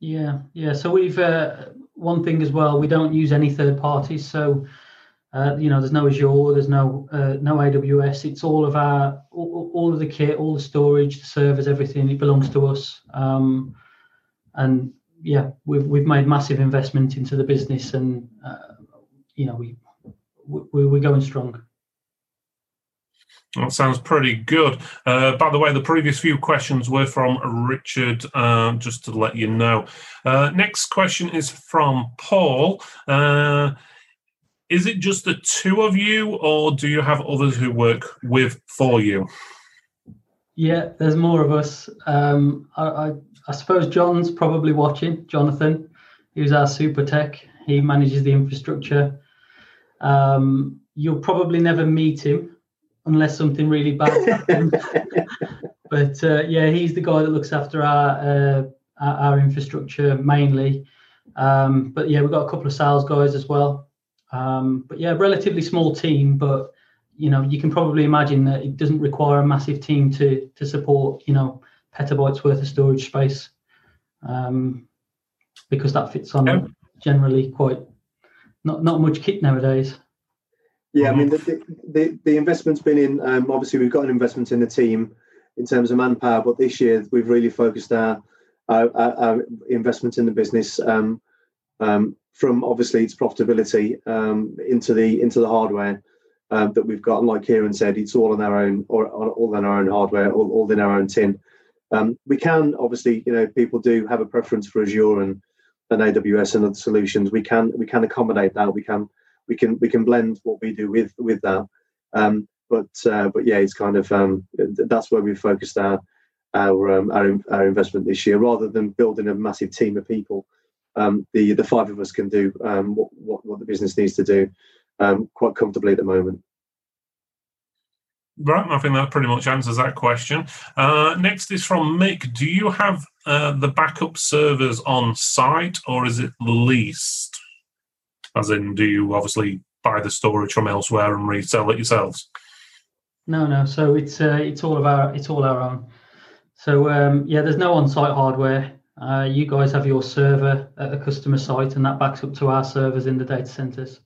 Yeah, yeah. So we've uh, one thing as well. We don't use any third parties. So uh, you know, there's no Azure, there's no uh, no AWS. It's all of our all, all, of the kit, all the storage, the servers, everything. It belongs to us. Um, and yeah, we've we've made massive investment into the business, and uh, you know, we, we we're going strong. That sounds pretty good. Uh, by the way, the previous few questions were from Richard, uh, just to let you know. Uh, next question is from Paul. Uh, is it just the two of you, or do you have others who work with for you? Yeah, there's more of us. Um, I, I, I suppose John's probably watching. Jonathan, who's our super tech, he manages the infrastructure. Um, you'll probably never meet him unless something really bad happens. but uh, yeah, he's the guy that looks after our uh, our, infrastructure mainly. Um, but yeah, we've got a couple of sales guys as well. Um, but yeah, relatively small team, but you know you can probably imagine that it doesn't require a massive team to to support you know petabytes worth of storage space um, because that fits on yeah. generally quite not not much kit nowadays. Yeah, I mean the the, the investment's been in. Um, obviously, we've got an investment in the team in terms of manpower, but this year we've really focused our our, our investment in the business um, um, from obviously its profitability um, into the into the hardware um, that we've got. And like Kieran said, it's all on our own or all on our own hardware, all, all in our own tin. Um, we can obviously, you know, people do have a preference for Azure and and AWS and other solutions. We can we can accommodate that. We can we can we can blend what we do with with that. Um, but uh, but yeah, it's kind of um, that's where we focused our our, um, our our investment this year, rather than building a massive team of people. Um, the the five of us can do um, what, what, what the business needs to do um, quite comfortably at the moment. Right, I think that pretty much answers that question. Uh, next is from Mick. Do you have uh, the backup servers on site or is it leased? As in, do you obviously buy the storage from elsewhere and resell it yourselves? No, no. So it's uh, it's all of our it's all our own. So um, yeah, there's no on-site hardware. Uh, you guys have your server at a customer site, and that backs up to our servers in the data centers.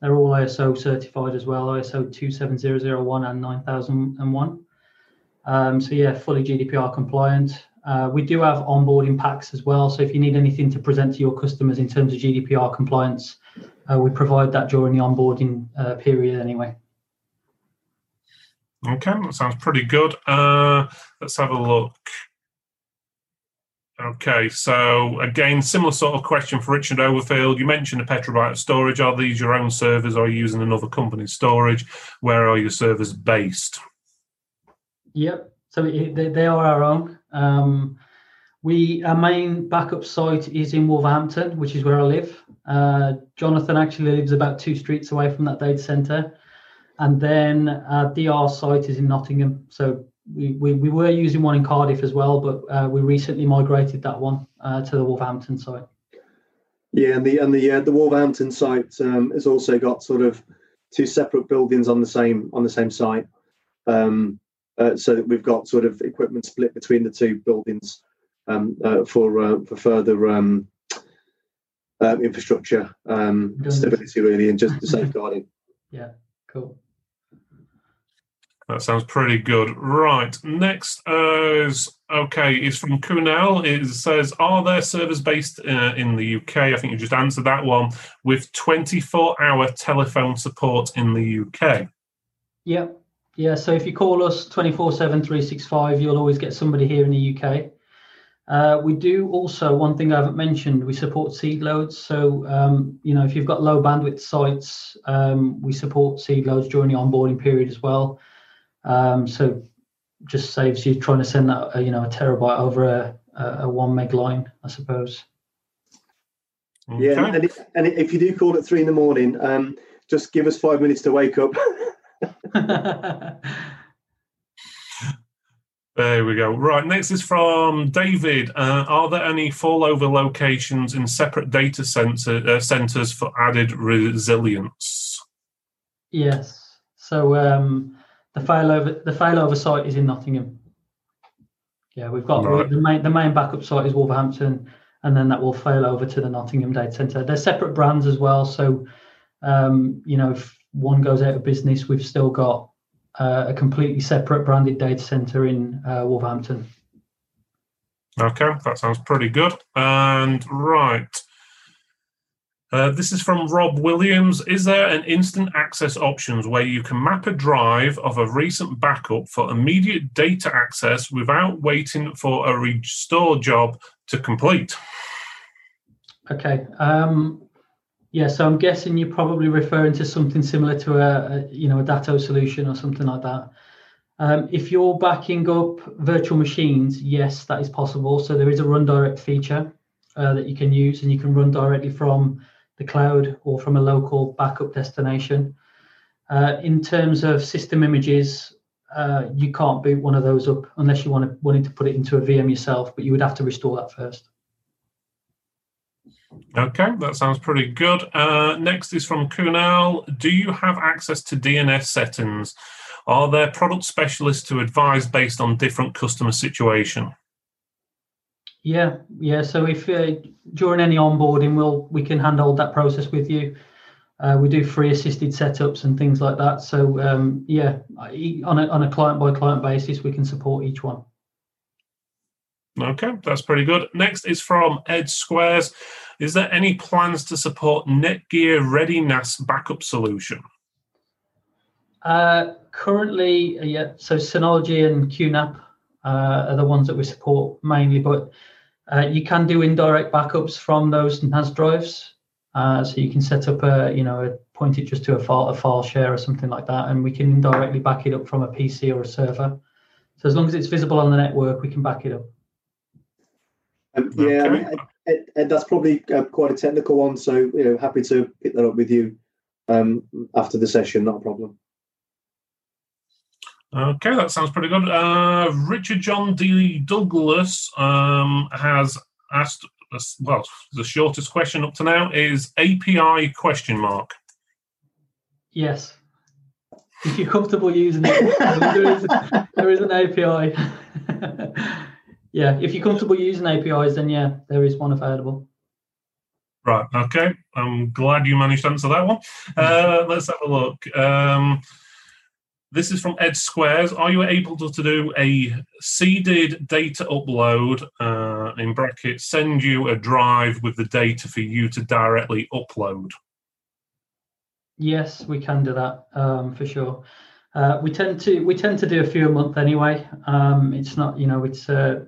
They're all ISO certified as well, ISO 27001 and 9001. Um, so yeah, fully GDPR compliant. Uh, we do have onboarding packs as well. So if you need anything to present to your customers in terms of GDPR compliance, uh, we provide that during the onboarding uh, period anyway. Okay, that sounds pretty good. Uh, let's have a look. Okay, so again, similar sort of question for Richard Overfield. You mentioned the petabyte storage. Are these your own servers or are you using another company's storage? Where are your servers based? Yep, so they, they are our own. Um, we our main backup site is in Wolverhampton, which is where I live. Uh, Jonathan actually lives about two streets away from that data center, and then our DR site is in Nottingham. So we, we, we were using one in Cardiff as well, but uh, we recently migrated that one uh, to the Wolverhampton site. Yeah, and the and the uh, the Wolverhampton site um, has also got sort of two separate buildings on the same on the same site. Um, uh, so that we've got sort of equipment split between the two buildings um, uh, for uh, for further um, uh, infrastructure um, stability, really, and just safeguarding. Yeah, cool. That sounds pretty good. Right. Next is okay. Is from Kunal. It says, "Are there servers based uh, in the UK?" I think you just answered that one with 24-hour telephone support in the UK. Yeah, yeah, so if you call us 24 7, 365, you'll always get somebody here in the UK. Uh, we do also, one thing I haven't mentioned, we support seed loads. So, um, you know, if you've got low bandwidth sites, um, we support seed loads during the onboarding period as well. Um, so just saves you trying to send that uh, you know a terabyte over a, a, one meg line, I suppose. Okay. Yeah, and, it, and if you do call at three in the morning, um, just give us five minutes to wake up. there we go. Right, next is from David. Uh, are there any failover locations in separate data center, uh, centers for added resilience? Yes. So um, the failover the failover site is in Nottingham. Yeah, we've got right. the main the main backup site is Wolverhampton, and then that will fail over to the Nottingham data center. They're separate brands as well, so um, you know if one goes out of business, we've still got uh, a completely separate branded data center in uh, Wolverhampton. Okay, that sounds pretty good. And right, uh, this is from Rob Williams. Is there an instant access options where you can map a drive of a recent backup for immediate data access without waiting for a restore job to complete? Okay. Um, yeah, so I'm guessing you're probably referring to something similar to a, a you know a Datto solution or something like that. Um, if you're backing up virtual machines, yes, that is possible. So there is a run direct feature uh, that you can use, and you can run directly from the cloud or from a local backup destination. Uh, in terms of system images, uh, you can't boot one of those up unless you want to wanting to put it into a VM yourself, but you would have to restore that first. Okay, that sounds pretty good. Uh, next is from Kunal. Do you have access to DNS settings? Are there product specialists to advise based on different customer situation? Yeah, yeah. So if uh, during any onboarding, we'll we can handle that process with you. Uh, we do free assisted setups and things like that. So um, yeah, on a on a client by client basis, we can support each one. Okay, that's pretty good. Next is from Ed Squares. Is there any plans to support Netgear ReadyNAS backup solution? Uh, currently, uh, yeah. So Synology and QNAP uh, are the ones that we support mainly, but uh, you can do indirect backups from those NAS drives. Uh, so you can set up a, you know, point it just to a file, a file share or something like that, and we can indirectly back it up from a PC or a server. So as long as it's visible on the network, we can back it up. Um, yeah, okay. Ed, Ed, that's probably uh, quite a technical one. So you know, happy to pick that up with you um, after the session. Not a problem. Okay, that sounds pretty good. Uh, Richard John D. Douglas um, has asked, well, the shortest question up to now is API question mark. Yes. If you're comfortable using it, there, is, there is an API. yeah, if you're comfortable using APIs, then yeah, there is one available. Right. Okay. I'm glad you managed to answer that one. Uh, let's have a look. Um, this is from Ed Squares. Are you able to, do a seeded data upload, uh, in brackets, send you a drive with the data for you to directly upload? Yes, we can do that um, for sure. Uh, we tend to we tend to do a few a month anyway. Um, it's not you know it's uh,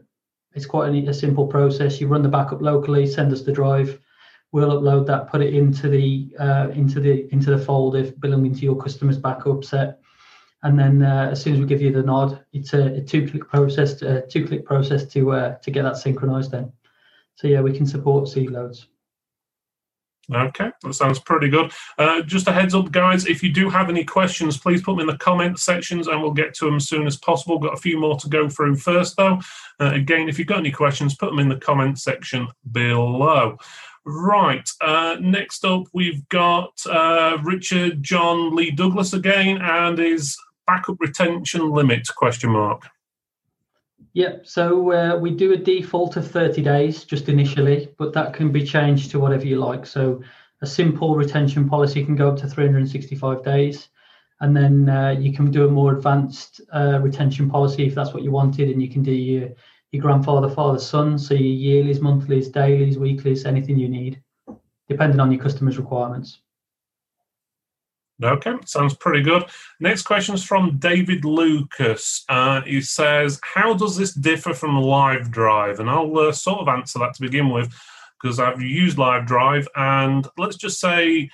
it's quite a, a, simple process. You run the backup locally, send us the drive, we'll upload that, put it into the uh, into the into the folder belonging to your customer's backup set and then uh, as soon as we give you the nod, it's a, a two-click process, a two-click process to uh, to get that synchronized. Then, so yeah, we can support seed loads. Okay, that sounds pretty good. Uh, just a heads up, guys, if you do have any questions, please put them in the comment sections and we'll get to them as soon as possible. Got a few more to go through first, though. Uh, again, if you've got any questions, put them in the comment section below. Right. Uh, next up, we've got uh, Richard John Lee Douglas again, and his backup retention limit? Question mark. Yep. So uh, we do a default of 30 days just initially, but that can be changed to whatever you like. So a simple retention policy can go up to 365 days. And then uh, you can do a more advanced uh, retention policy if that's what you wanted. And you can do your, your grandfather, father, son. So your yearlies, monthlies, dailies, weeklies, anything you need, depending on your customer's requirements. Okay, sounds pretty good. Next question is from David Lucas. Uh, he says, How does this differ from Livedrive? And I'll uh, sort of answer that to begin with because I've used Livedrive. And let's just say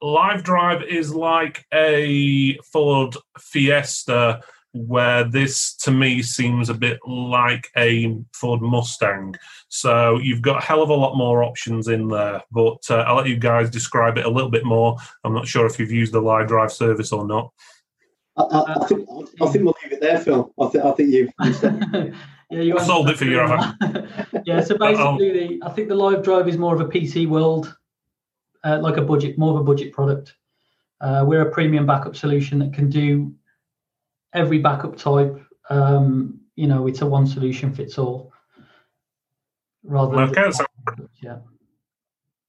Livedrive is like a Ford Fiesta, where this to me seems a bit like a Ford Mustang. So you've got a hell of a lot more options in there. But uh, I'll let you guys describe it a little bit more. I'm not sure if you've used the Livedrive service or not. I, I, I think I think we'll leave it there, Phil. I think I think you've. yeah, you sold it for you. yeah, so basically, the, I think the Livedrive is more of a PC world, uh, like a budget, more of a budget product. Uh, we're a premium backup solution that can do every backup type. Um, you know, it's a one solution fits all. Rather than yeah.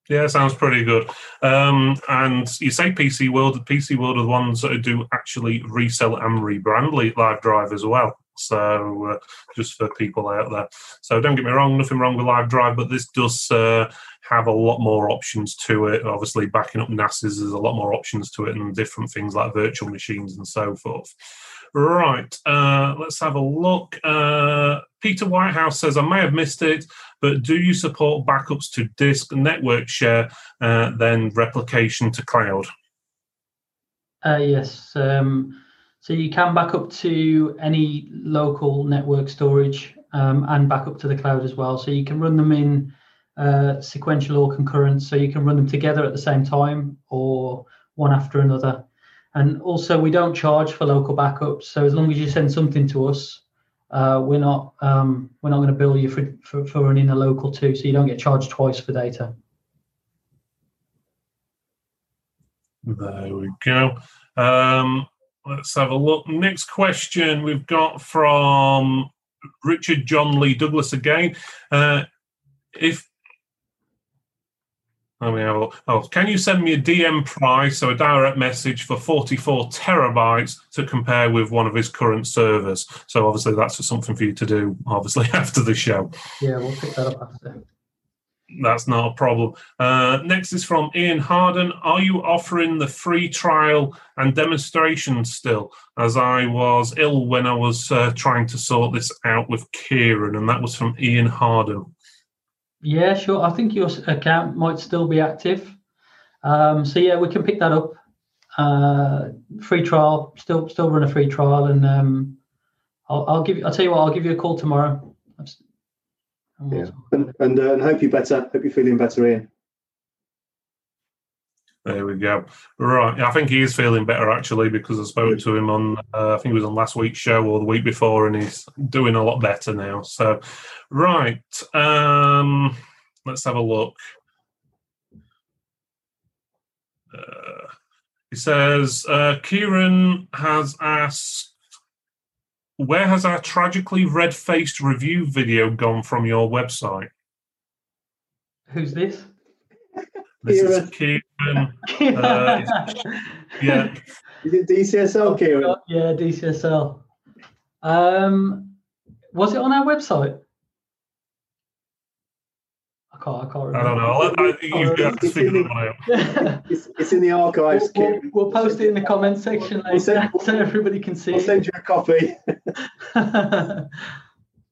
Yeah, sounds pretty good. Um, and you say PC World. PC World are the ones that do actually resell and rebrand Livedrive as well. So uh, just for people out there. So don't get me wrong, nothing wrong with Livedrive, but this does uh, have a lot more options to it. Obviously, backing up NASes, there's a lot more options to it, and different things like virtual machines and so forth. Right, uh, let's have a look. Uh, Peter Whitehouse says, I may have missed it, but do you support backups to disk, network share, uh, then replication to cloud? Uh, yes. Um, so you can back up to any local network storage um, and back up to the cloud as well. So you can run them in uh, sequential or concurrent. So you can run them together at the same time or one after another. And also, we don't charge for local backups. So as long as you send something to us, uh, we're not um, we're not going to bill you for, for, for running a local too. So you don't get charged twice for data. There we go. Um, let's have a look. Next question we've got from Richard John Lee Douglas again. Uh, if let me have a Oh, can you send me a DM price, so a direct message for 44 terabytes to compare with one of his current servers? So obviously that's something for you to do, obviously, after the show. Yeah, we'll pick that up after. That's not a problem. Uh, next is from Ian Harden. Are you offering the free trial and demonstration still? As I was ill when I was uh, trying to sort this out with Kieran, and that was from Ian Harden. Yeah, sure. I think your account might still be active. Um, so yeah, we can pick that up. Uh, free trial, still still run a free trial, and um, I'll, I'll give you. I'll tell you what. I'll give you a call tomorrow. yeah, and and, uh, and hope you better. Hope you're feeling better, Ian. There we go. Right, I think he is feeling better actually because I spoke to him on. Uh, I think it was on last week's show or the week before, and he's doing a lot better now. So, right, um, let's have a look. Uh, he says uh, Kieran has asked, "Where has our tragically red-faced review video gone from your website?" Who's this? This Kieran. is Kieran. Uh, yeah. Is it DCSL, Kieran? Yeah, DCSL. Um, was it on our website? I can't. I can't remember. I don't know. I, I, you've got to figure that one out. It's, it's, in the archives. We'll, we'll, we'll post it in the comment section later, we'll send, so everybody can see. I'll send you a copy.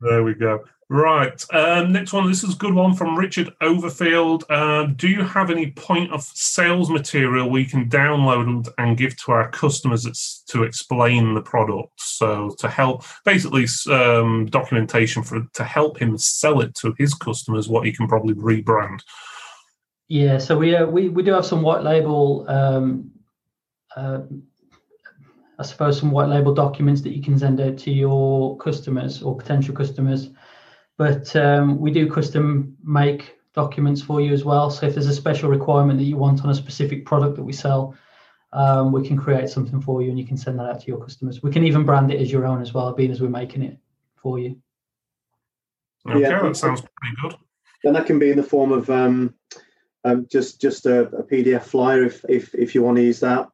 There we go. Right. Um, next one. This is a good one from Richard Overfield. Um, do you have any point of sales material we can download and give to our customers to explain the product? So to help, basically, um, documentation for to help him sell it to his customers, what he can probably rebrand. Yeah. So we uh, we we do have some white label. Um, uh, I suppose some white label documents that you can send out to your customers or potential customers but um, we do custom make documents for you as well. So if there's a special requirement that you want on a specific product that we sell, um, we can create something for you and you can send that out to your customers. We can even brand it as your own as well, being as we're making it for you. Okay, yeah, that sounds pretty good. Then that can be in the form of um, um, just just a, a, PDF flyer if, if if you want to use that.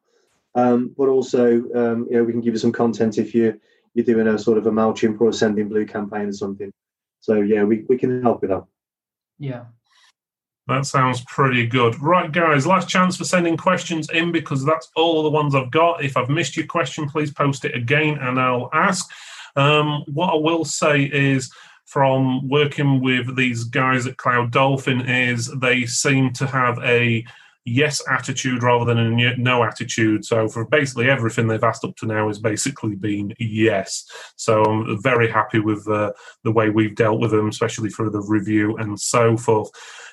Um, but also, um, you know, we can give you some content if you you're doing a sort of a Mailchimp or a Sendinblue campaign or something. So yeah, we, we can help with that. Yeah. That sounds pretty good. Right, guys, last chance for sending questions in because that's all the ones I've got. If I've missed your question, please post it again and I'll ask. Um, what I will say is, from working with these guys at Cloud Dolphin, is they seem to have a yes attitude rather than a no attitude. So for basically everything they've asked up to now has basically been yes. So I'm very happy with uh, the way we've dealt with them, especially for the review and so forth.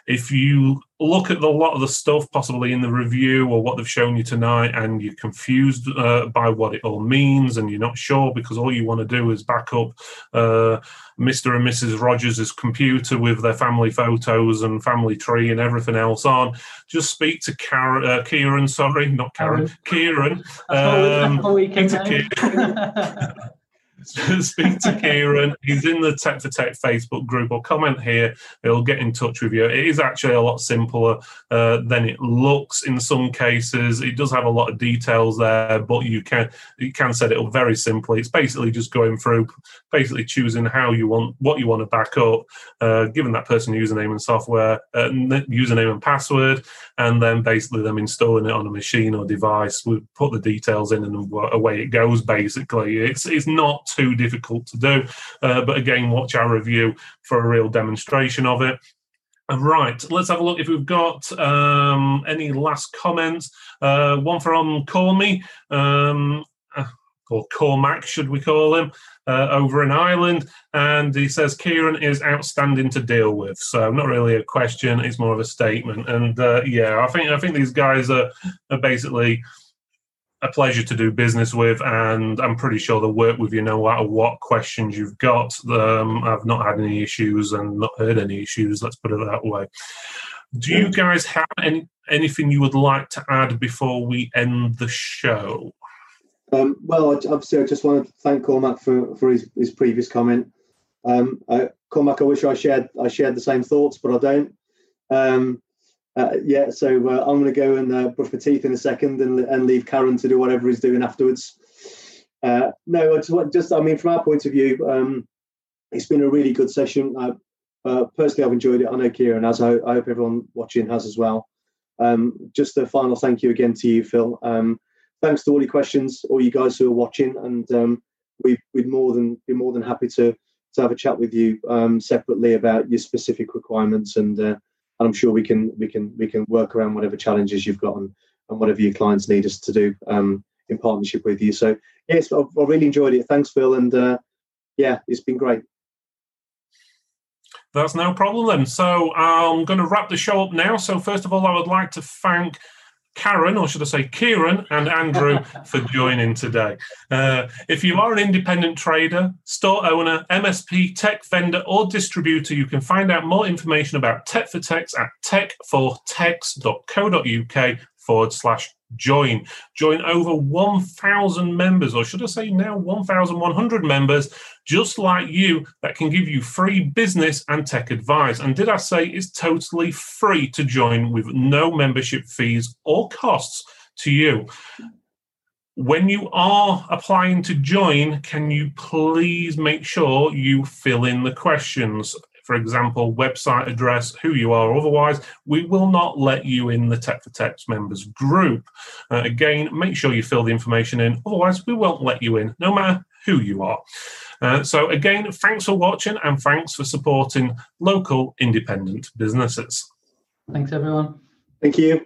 If you look at a lot of the stuff possibly in the review or what they've shown you tonight and you're confused uh, by what it all means and you're not sure because all you want to do is back up uh, mr and mrs rogers' computer with their family photos and family tree and everything else on just speak to Karen, uh, kieran sorry not karen kieran. Um, speak to Kieran. He's in the Tech for Tech Facebook group or comment here. He'll get in touch with you. It is actually a lot simpler uh, than it looks in some cases. It does have a lot of details there, but you can you can set it up very simply. It's basically just going through, basically choosing how you want what you want to back up, uh, giving that person username and software, uh, username and password, and then basically them installing it on a machine or device. We put the details in, and away it goes. Basically, it's it's not too difficult to do. Uh, but again, watch our review for a real demonstration of it. Right, let's have a look if we've got um, any last comments. Uh, one from Call Me, um, uh, or Cormac, should we call him, uh, over in Ireland. And he says Kieran is outstanding to deal with. So not really a question; it's more of a statement. And uh, yeah, I think I think these guys are, are basically a pleasure to do business with, and I'm pretty sure they'll work with you no matter what questions you've got. Um, I've not had any issues and not heard any issues. Let's put it that way. Do you guys have any anything you would like to add before we end the show? Um, well, obviously, I just want to thank Cormac for, for his, his previous comment. Um, uh, Cormac, I wish I shared I shared the same thoughts, but I don't. Um, uh, yeah, so uh, I'm going to go and uh, brush my teeth in a second and, and leave Karen to do whatever he's doing afterwards. Uh, no, I just, just, I mean, from our point of view, um, it's been a really good session. Uh, personally, I've enjoyed it. I know Kieran has. I, I hope everyone watching has as well. Um, just a final thank you again to you, Phil. Um, thanks to all your questions, all you guys who are watching, and um, we, would more than be more than happy to to have a chat with you um, separately about your specific requirements and uh, and I'm sure we can we can we can work around whatever challenges you've got and, and whatever your clients need us to do um, in partnership with you. So yes, I really enjoyed it. Thanks, Phil, and uh, yeah, it's been great. That's no problem then. So I'm going to wrap the show up now. So first of all, I would like to thank Karen, or should I say Kieran and Andrew, for joining today. Uh, if you are an independent trader, store owner, MSP, tech vendor, or distributor, you can find out more information about Tech for Techs at techfortechs.co.uk forward slash join. Join over 1,000 members, or should I say now 1,100 members, just like you, that can give you free business and tech advice. And did I say it's totally free to join with no membership fees or costs to you? When you are applying to join, can you please make sure you fill in the questions? For example, website address, who you are. Otherwise, we will not let you in the Tech for Techs members group. Uh, again, make sure you fill the information in. Otherwise, we won't let you in, no matter who you are. Uh, so, again, thanks for watching and thanks for supporting local independent businesses. Thanks, everyone. Thank you.